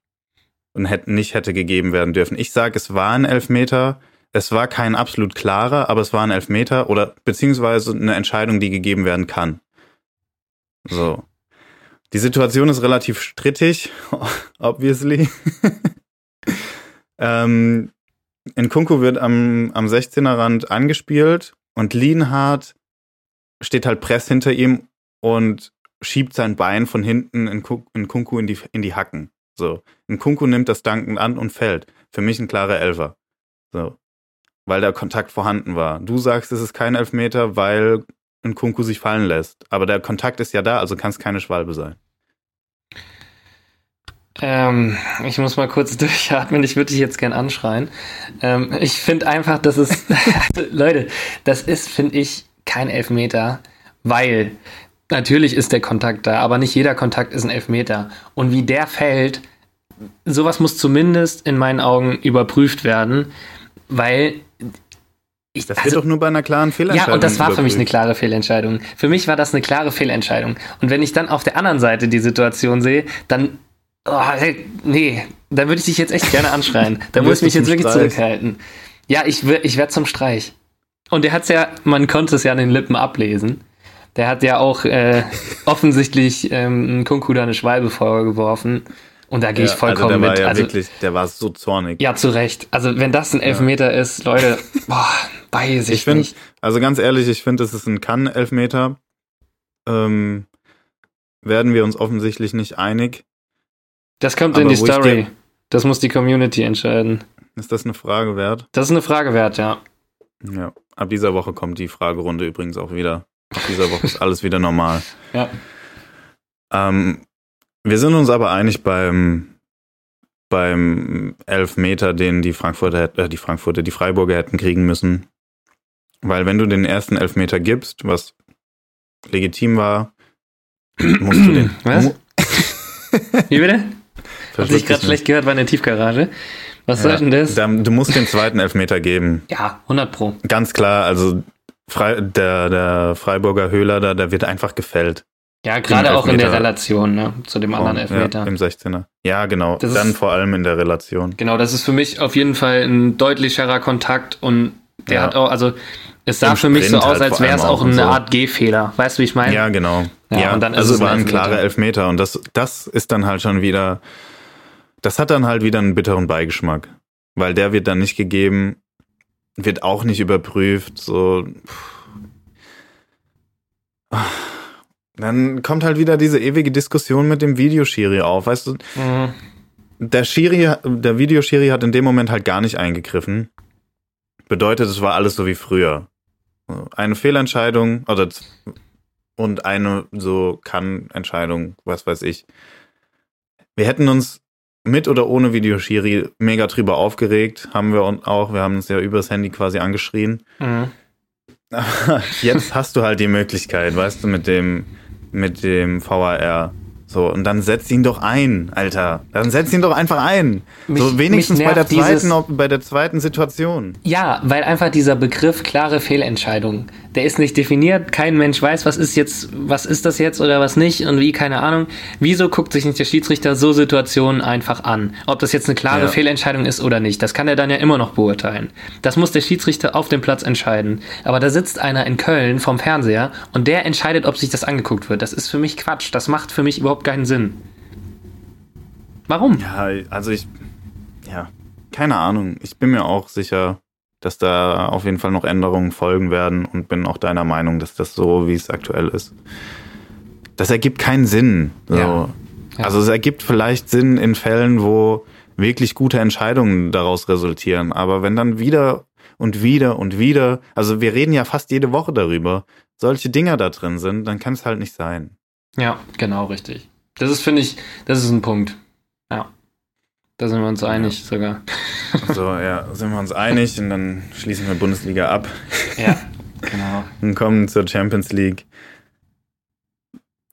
und hätte, nicht hätte gegeben werden dürfen. Ich sage, es war ein Elfmeter. Es war kein absolut klarer, aber es war ein Elfmeter oder beziehungsweise eine Entscheidung, die gegeben werden kann. So. Die Situation ist relativ strittig, obviously. ähm, in Kunku wird am, am 16er Rand angespielt und Lienhardt steht halt press hinter ihm und schiebt sein Bein von hinten in, in Kunku in die, in die Hacken. So. Ein Kunku nimmt das Danken an und fällt. Für mich ein klarer Elfer. So. Weil der Kontakt vorhanden war. Du sagst, es ist kein Elfmeter, weil ein Kunku sich fallen lässt. Aber der Kontakt ist ja da, also kann es keine Schwalbe sein. Ähm, ich muss mal kurz durchatmen, ich würde dich jetzt gern anschreien. Ähm, ich finde einfach, dass es, also, Leute, das ist, finde ich, kein Elfmeter, weil natürlich ist der Kontakt da, aber nicht jeder Kontakt ist ein Elfmeter. Und wie der fällt, sowas muss zumindest in meinen Augen überprüft werden, weil ich, das also, wird doch nur bei einer klaren Fehlentscheidung. Ja, und das war überprüft. für mich eine klare Fehlentscheidung. Für mich war das eine klare Fehlentscheidung. Und wenn ich dann auf der anderen Seite die Situation sehe, dann, oh, hey, nee, dann würde ich dich jetzt echt gerne anschreien. Da muss ich mich jetzt wirklich Streich. zurückhalten. Ja, ich, ich werde zum Streich. Und der hat es ja, man konnte es ja an den Lippen ablesen. Der hat ja auch äh, offensichtlich ähm, Kunku da eine Schwalbe vorgeworfen. Und da gehe ja, ich vollkommen also der mit. War ja also, wirklich, der war so zornig. Ja, zu Recht. Also wenn das ein Elfmeter ja. ist, Leute, boah, weiß ich, ich find, nicht. Also ganz ehrlich, ich finde, es ist ein Kann-Elfmeter. Ähm, werden wir uns offensichtlich nicht einig. Das kommt Aber in die Story. Das muss die Community entscheiden. Ist das eine Frage wert? Das ist eine Frage wert, ja. Ja, ab dieser Woche kommt die Fragerunde übrigens auch wieder. Ab dieser Woche ist alles wieder normal. Ja. Ähm, wir sind uns aber einig beim, beim Elfmeter, den die Frankfurter, äh, die Frankfurter, die Freiburger hätten kriegen müssen. Weil wenn du den ersten Elfmeter gibst, was legitim war, musst du den. Was? Wie bitte? Hab ich gerade schlecht gehört, war in der Tiefgarage. Was ja, soll denn das? du musst den zweiten Elfmeter geben. Ja, 100 Pro. Ganz klar, also Frei, der, der Freiburger Höhler da, der wird einfach gefällt. Ja, gerade auch in der Relation ne, zu dem anderen Elfmeter. Ja, Im 16er. Ja, genau. Das Dann ist, vor allem in der Relation. Genau, das ist für mich auf jeden Fall ein deutlicherer Kontakt und der ja. hat auch, also es sah für mich so aus, halt als wäre es auch eine so. Art G-Fehler. Weißt du, wie ich meine? Ja, genau. Ja, ja und dann also es war ein klarer Elfmeter und das, das ist dann halt schon wieder, das hat dann halt wieder einen bitteren Beigeschmack. Weil der wird dann nicht gegeben wird auch nicht überprüft. So. Dann kommt halt wieder diese ewige Diskussion mit dem Videoschiri auf. Weißt du, mhm. der Schiri, der Videoschiri hat in dem Moment halt gar nicht eingegriffen. Bedeutet, es war alles so wie früher. Eine Fehlentscheidung oder und eine so kann Entscheidung, was weiß ich. Wir hätten uns mit oder ohne Videoschiri mega drüber aufgeregt, haben wir auch. Wir haben uns ja übers Handy quasi angeschrien. Mhm. Jetzt hast du halt die Möglichkeit, weißt du, mit dem, mit dem VAR so, und dann setz ihn doch ein, Alter. Dann setz ihn doch einfach ein. Mich, so wenigstens bei der zweiten, bei der zweiten Situation. Ja, weil einfach dieser Begriff klare Fehlentscheidung, der ist nicht definiert. Kein Mensch weiß, was ist jetzt, was ist das jetzt oder was nicht und wie, keine Ahnung. Wieso guckt sich nicht der Schiedsrichter so Situationen einfach an? Ob das jetzt eine klare ja. Fehlentscheidung ist oder nicht, das kann er dann ja immer noch beurteilen. Das muss der Schiedsrichter auf dem Platz entscheiden. Aber da sitzt einer in Köln vom Fernseher und der entscheidet, ob sich das angeguckt wird. Das ist für mich Quatsch. Das macht für mich überhaupt keinen Sinn. Warum? Ja, also ich, ja, keine Ahnung. Ich bin mir auch sicher, dass da auf jeden Fall noch Änderungen folgen werden und bin auch deiner Meinung, dass das so, wie es aktuell ist. Das ergibt keinen Sinn. So. Ja. Ja. Also es ergibt vielleicht Sinn in Fällen, wo wirklich gute Entscheidungen daraus resultieren. Aber wenn dann wieder und wieder und wieder, also wir reden ja fast jede Woche darüber, solche Dinger da drin sind, dann kann es halt nicht sein. Ja, genau, richtig. Das ist, finde ich, das ist ein Punkt. Da sind wir uns einig ja. sogar. So, ja, sind wir uns einig und dann schließen wir Bundesliga ab. Ja, genau. und kommen zur Champions League.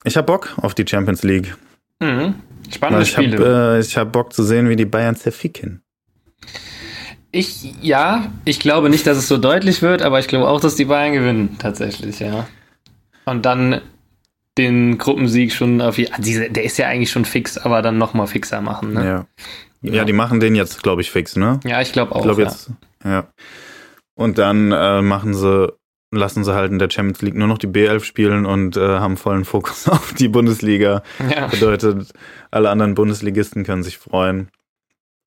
Ich hab Bock auf die Champions League. Mhm. Spannende ich Spiele. Hab, äh, ich habe Bock zu sehen, wie die Bayern zerficken. Ich, ja, ich glaube nicht, dass es so deutlich wird, aber ich glaube auch, dass die Bayern gewinnen, tatsächlich, ja. Und dann den Gruppensieg schon auf, diese, der ist ja eigentlich schon fix, aber dann nochmal fixer machen, ne? Ja. Ja. Ja, die machen den jetzt, glaube ich, fix, ne? Ja, ich glaube auch. Ich glaube jetzt, ja. ja. Und dann äh, machen sie, lassen sie halt in der Champions League nur noch die B11 spielen und äh, haben vollen Fokus auf die Bundesliga. Ja. Bedeutet, alle anderen Bundesligisten können sich freuen.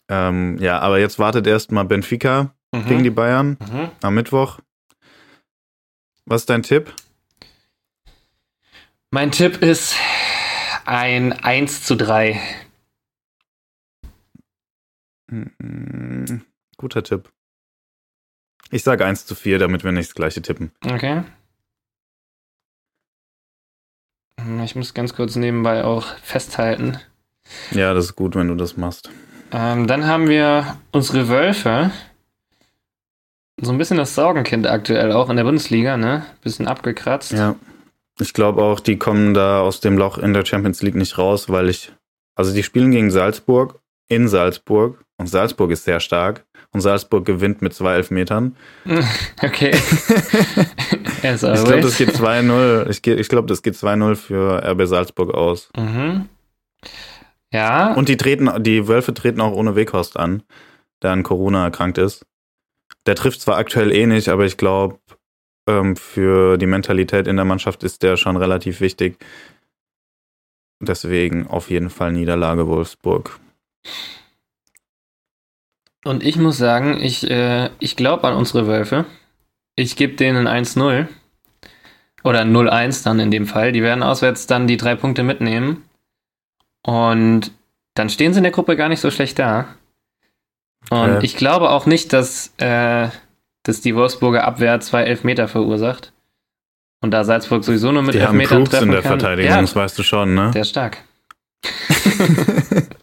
Ähm, ja, aber jetzt wartet erstmal Benfica Mhm. gegen die Bayern Mhm. am Mittwoch. Was ist dein Tipp? Mein Tipp ist ein 1 zu 3. Mm, Guter Tipp. Ich sage 1 zu 4, damit wir nicht das gleiche tippen. Okay. Ich muss ganz kurz nebenbei auch festhalten. Ja, das ist gut, wenn du das machst. Ähm, dann haben wir unsere Wölfe. So ein bisschen das Sorgenkind aktuell auch in der Bundesliga, ne? Bisschen abgekratzt. Ja. Ich glaube auch, die kommen da aus dem Loch in der Champions League nicht raus, weil ich. Also, die spielen gegen Salzburg in Salzburg und Salzburg ist sehr stark und Salzburg gewinnt mit zwei Elfmetern. Okay. Ich glaube, das geht 2-0. Ich, ich glaube, das geht 2-0 für RB Salzburg aus. Mhm. Ja. Und die treten, die Wölfe treten auch ohne Weghorst an, der an Corona erkrankt ist. Der trifft zwar aktuell eh nicht, aber ich glaube, ähm, für die Mentalität in der Mannschaft ist der schon relativ wichtig. Deswegen auf jeden Fall Niederlage Wolfsburg. Und ich muss sagen, ich, äh, ich glaube an unsere Wölfe. Ich gebe denen 1-0. Oder 0-1 dann in dem Fall. Die werden auswärts dann die drei Punkte mitnehmen. Und dann stehen sie in der Gruppe gar nicht so schlecht da. Und Okay. ich glaube auch nicht, dass, äh, dass die Wolfsburger Abwehr zwei Elfmeter verursacht. Und da Salzburg sowieso nur mit Die haben Elfmetern Crooks treffen in der kann. Verteidigung, Ja, das weißt du schon, ne? der ist stark.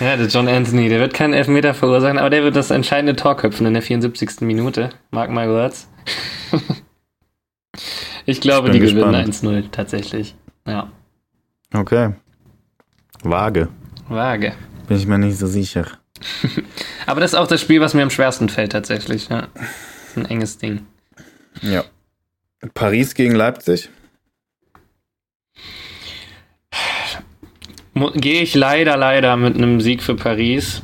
Ja, der John Anthony, der wird keinen Elfmeter verursachen, aber der wird das entscheidende Tor köpfen in der 74. Minute. Mark my words. ich glaube, Ich die bin gewinnen gespannt. 1-0 tatsächlich. Ja, Okay. Vage. vage. Bin ich mir nicht so sicher. Aber das ist auch das Spiel, was mir am schwersten fällt tatsächlich. Ja. Ein enges Ding. Ja. Paris gegen Leipzig. Gehe ich leider, leider mit einem Sieg für Paris.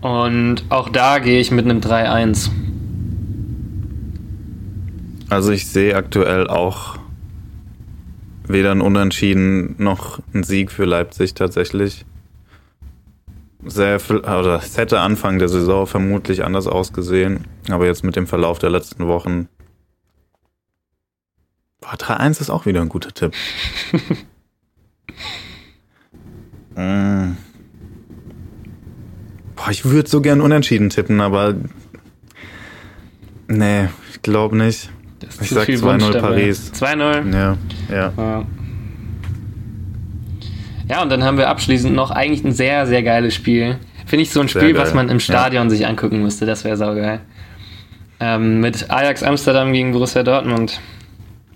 Und auch da gehe ich mit einem 3-1. Also ich sehe aktuell auch weder ein Unentschieden noch ein Sieg für Leipzig tatsächlich. Sehr viel, oder es hätte Anfang der Saison vermutlich anders ausgesehen, aber jetzt mit dem Verlauf der letzten Wochen. Boah, 3-1 ist auch wieder ein guter Tipp. Mm. Boah, ich würde so gern unentschieden tippen, aber nee, ich glaube nicht. Ich sag viel 2-0 Wunsch dabei. Paris. 2-0. Ja, ja. Ja. Ja, und dann haben wir abschließend noch eigentlich ein sehr, sehr geiles Spiel. Finde ich so ein Sehr Spiel, geil, was man im ja. Stadion sich angucken müsste. Das wäre saugeil. Ähm, mit Ajax Amsterdam gegen Borussia Dortmund.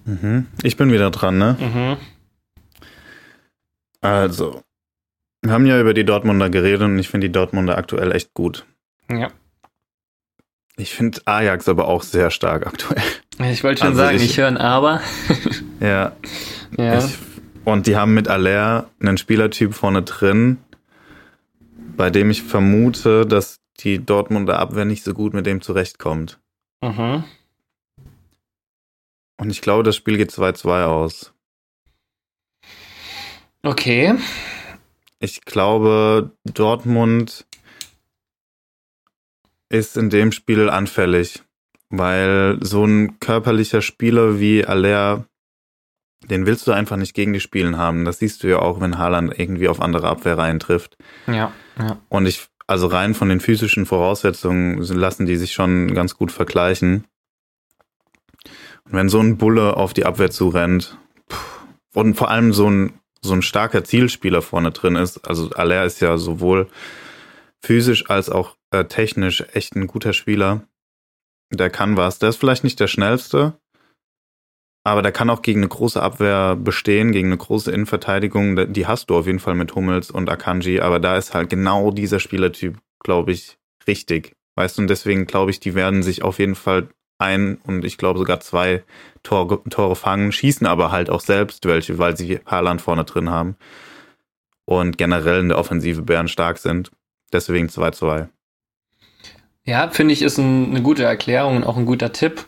Mhm. Ich bin wieder dran, ne? Mhm. Also, wir haben ja über die Dortmunder geredet und ich finde die Dortmunder aktuell echt gut. Ja. Ich finde Ajax aber auch sehr stark aktuell. Ich wollte schon Also sagen, ich- ich, höre ein Aber. Ja. Ja. Ich, und die haben mit Aller einen Spielertyp vorne drin, bei dem ich vermute, dass die Dortmunder Abwehr nicht so gut mit dem zurechtkommt. Mhm. Und ich glaube, das Spiel geht 2-2 aus. Okay. Ich glaube, Dortmund ist in dem Spiel anfällig, weil so ein körperlicher Spieler wie Aller, den willst du einfach nicht gegen die Spielen haben. Das siehst du ja auch, wenn Haaland irgendwie auf andere Abwehrreihen trifft. Ja. ja. Und ich, also rein von den physischen Voraussetzungen lassen die sich schon ganz gut vergleichen. Und wenn so ein Bulle auf die Abwehr zurennt pff, und vor allem so ein, so ein starker Zielspieler vorne drin ist, also Aller ist ja sowohl physisch als auch äh, technisch echt ein guter Spieler. Der kann was. Der ist vielleicht nicht der schnellste, aber der kann auch gegen eine große Abwehr bestehen, gegen eine große Innenverteidigung. Die hast du auf jeden Fall mit Hummels und Akanji, aber da ist halt genau dieser Spielertyp, glaube ich, richtig. Weißt du, und deswegen glaube ich, die werden sich auf jeden Fall ein und ich glaube sogar zwei Tore, Tore fangen, schießen aber halt auch selbst welche, weil sie Haaland vorne drin haben und generell in der Offensive Bären stark sind. Deswegen 2-2. Ja, finde ich, ist ein, eine gute Erklärung und auch ein guter Tipp.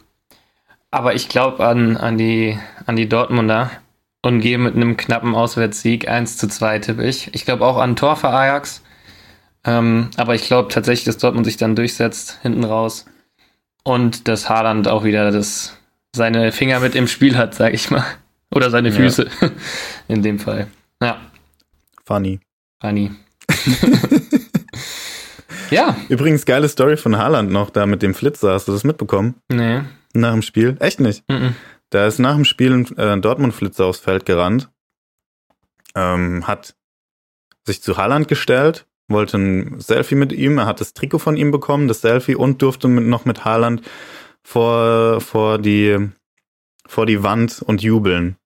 Aber ich glaube an, an, die, an die Dortmunder und gehe mit einem knappen Auswärtssieg 1 zu 2, tippe ich. Ich glaube auch an Tor für Ajax. Ähm, aber ich glaube tatsächlich, dass Dortmund sich dann durchsetzt, hinten raus. Und dass Haaland auch wieder das, seine Finger mit im Spiel hat, sag ich mal. Oder seine Füße. Ja. In dem Fall. Ja. Funny. Funny. ja. Übrigens, geile Story von Haaland noch da mit dem Flitzer. Hast du das mitbekommen? Nee. Nach dem Spiel? Echt nicht? Mhm. Da ist nach dem Spiel ein äh, Dortmund-Flitzer aufs Feld gerannt. Ähm, hat sich zu Haaland gestellt, wollte ein Selfie mit ihm. Er hat das Trikot von ihm bekommen, das Selfie und durfte mit, noch mit Haaland vor, vor die, vor die Wand und jubeln.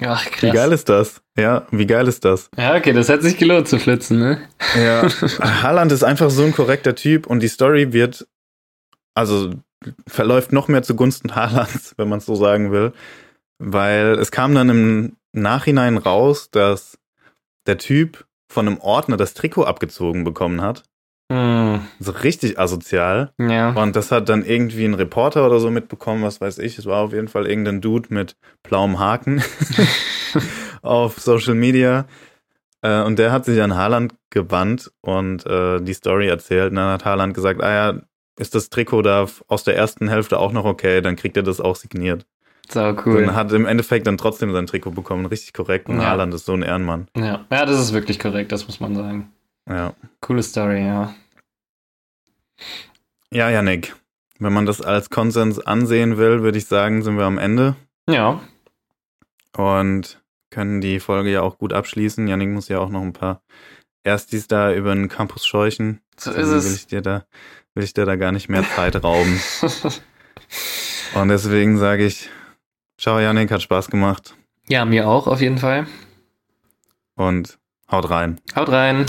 Ach, krass. Wie geil ist das? Ja, wie geil ist das? Ja, okay, das hat sich gelohnt zu flitzen, ne? Ja. Haaland ist einfach so ein korrekter Typ und die Story wird, also verläuft noch mehr zugunsten Haalands, wenn man es so sagen will. Weil es kam dann im Nachhinein raus, dass der Typ von einem Ordner das Trikot abgezogen bekommen hat. Hm. So richtig asozial. Ja. Und das hat dann irgendwie ein Reporter oder so mitbekommen, was weiß ich. Es war auf jeden Fall irgendein Dude mit blauem Haken auf Social Media. Äh, und der hat sich an Haaland gewandt und äh, die Story erzählt. Und dann hat Haaland gesagt, ah ja, ist das Trikot da aus der ersten Hälfte auch noch okay, dann kriegt er das auch signiert. So cool. Und hat im Endeffekt dann trotzdem sein Trikot bekommen. Richtig korrekt. Und Ja. Haaland ist so ein Ehrenmann. Ja. ja, das ist wirklich korrekt, das muss man sagen. Ja. Coole Story, ja. Ja, Yannick. Wenn man das als Konsens ansehen will, würde ich sagen, sind wir am Ende Ja, und können die Folge ja auch gut abschließen. Yannick muss ja auch noch ein paar Erstis da über den Campus scheuchen. so ist Deswegen will es. ich dir da, will ich dir da gar nicht mehr Zeit rauben. Und deswegen sage ich, ciao Yannick, hat Spaß gemacht ja, mir auch auf jeden Fall. und haut rein. Haut rein.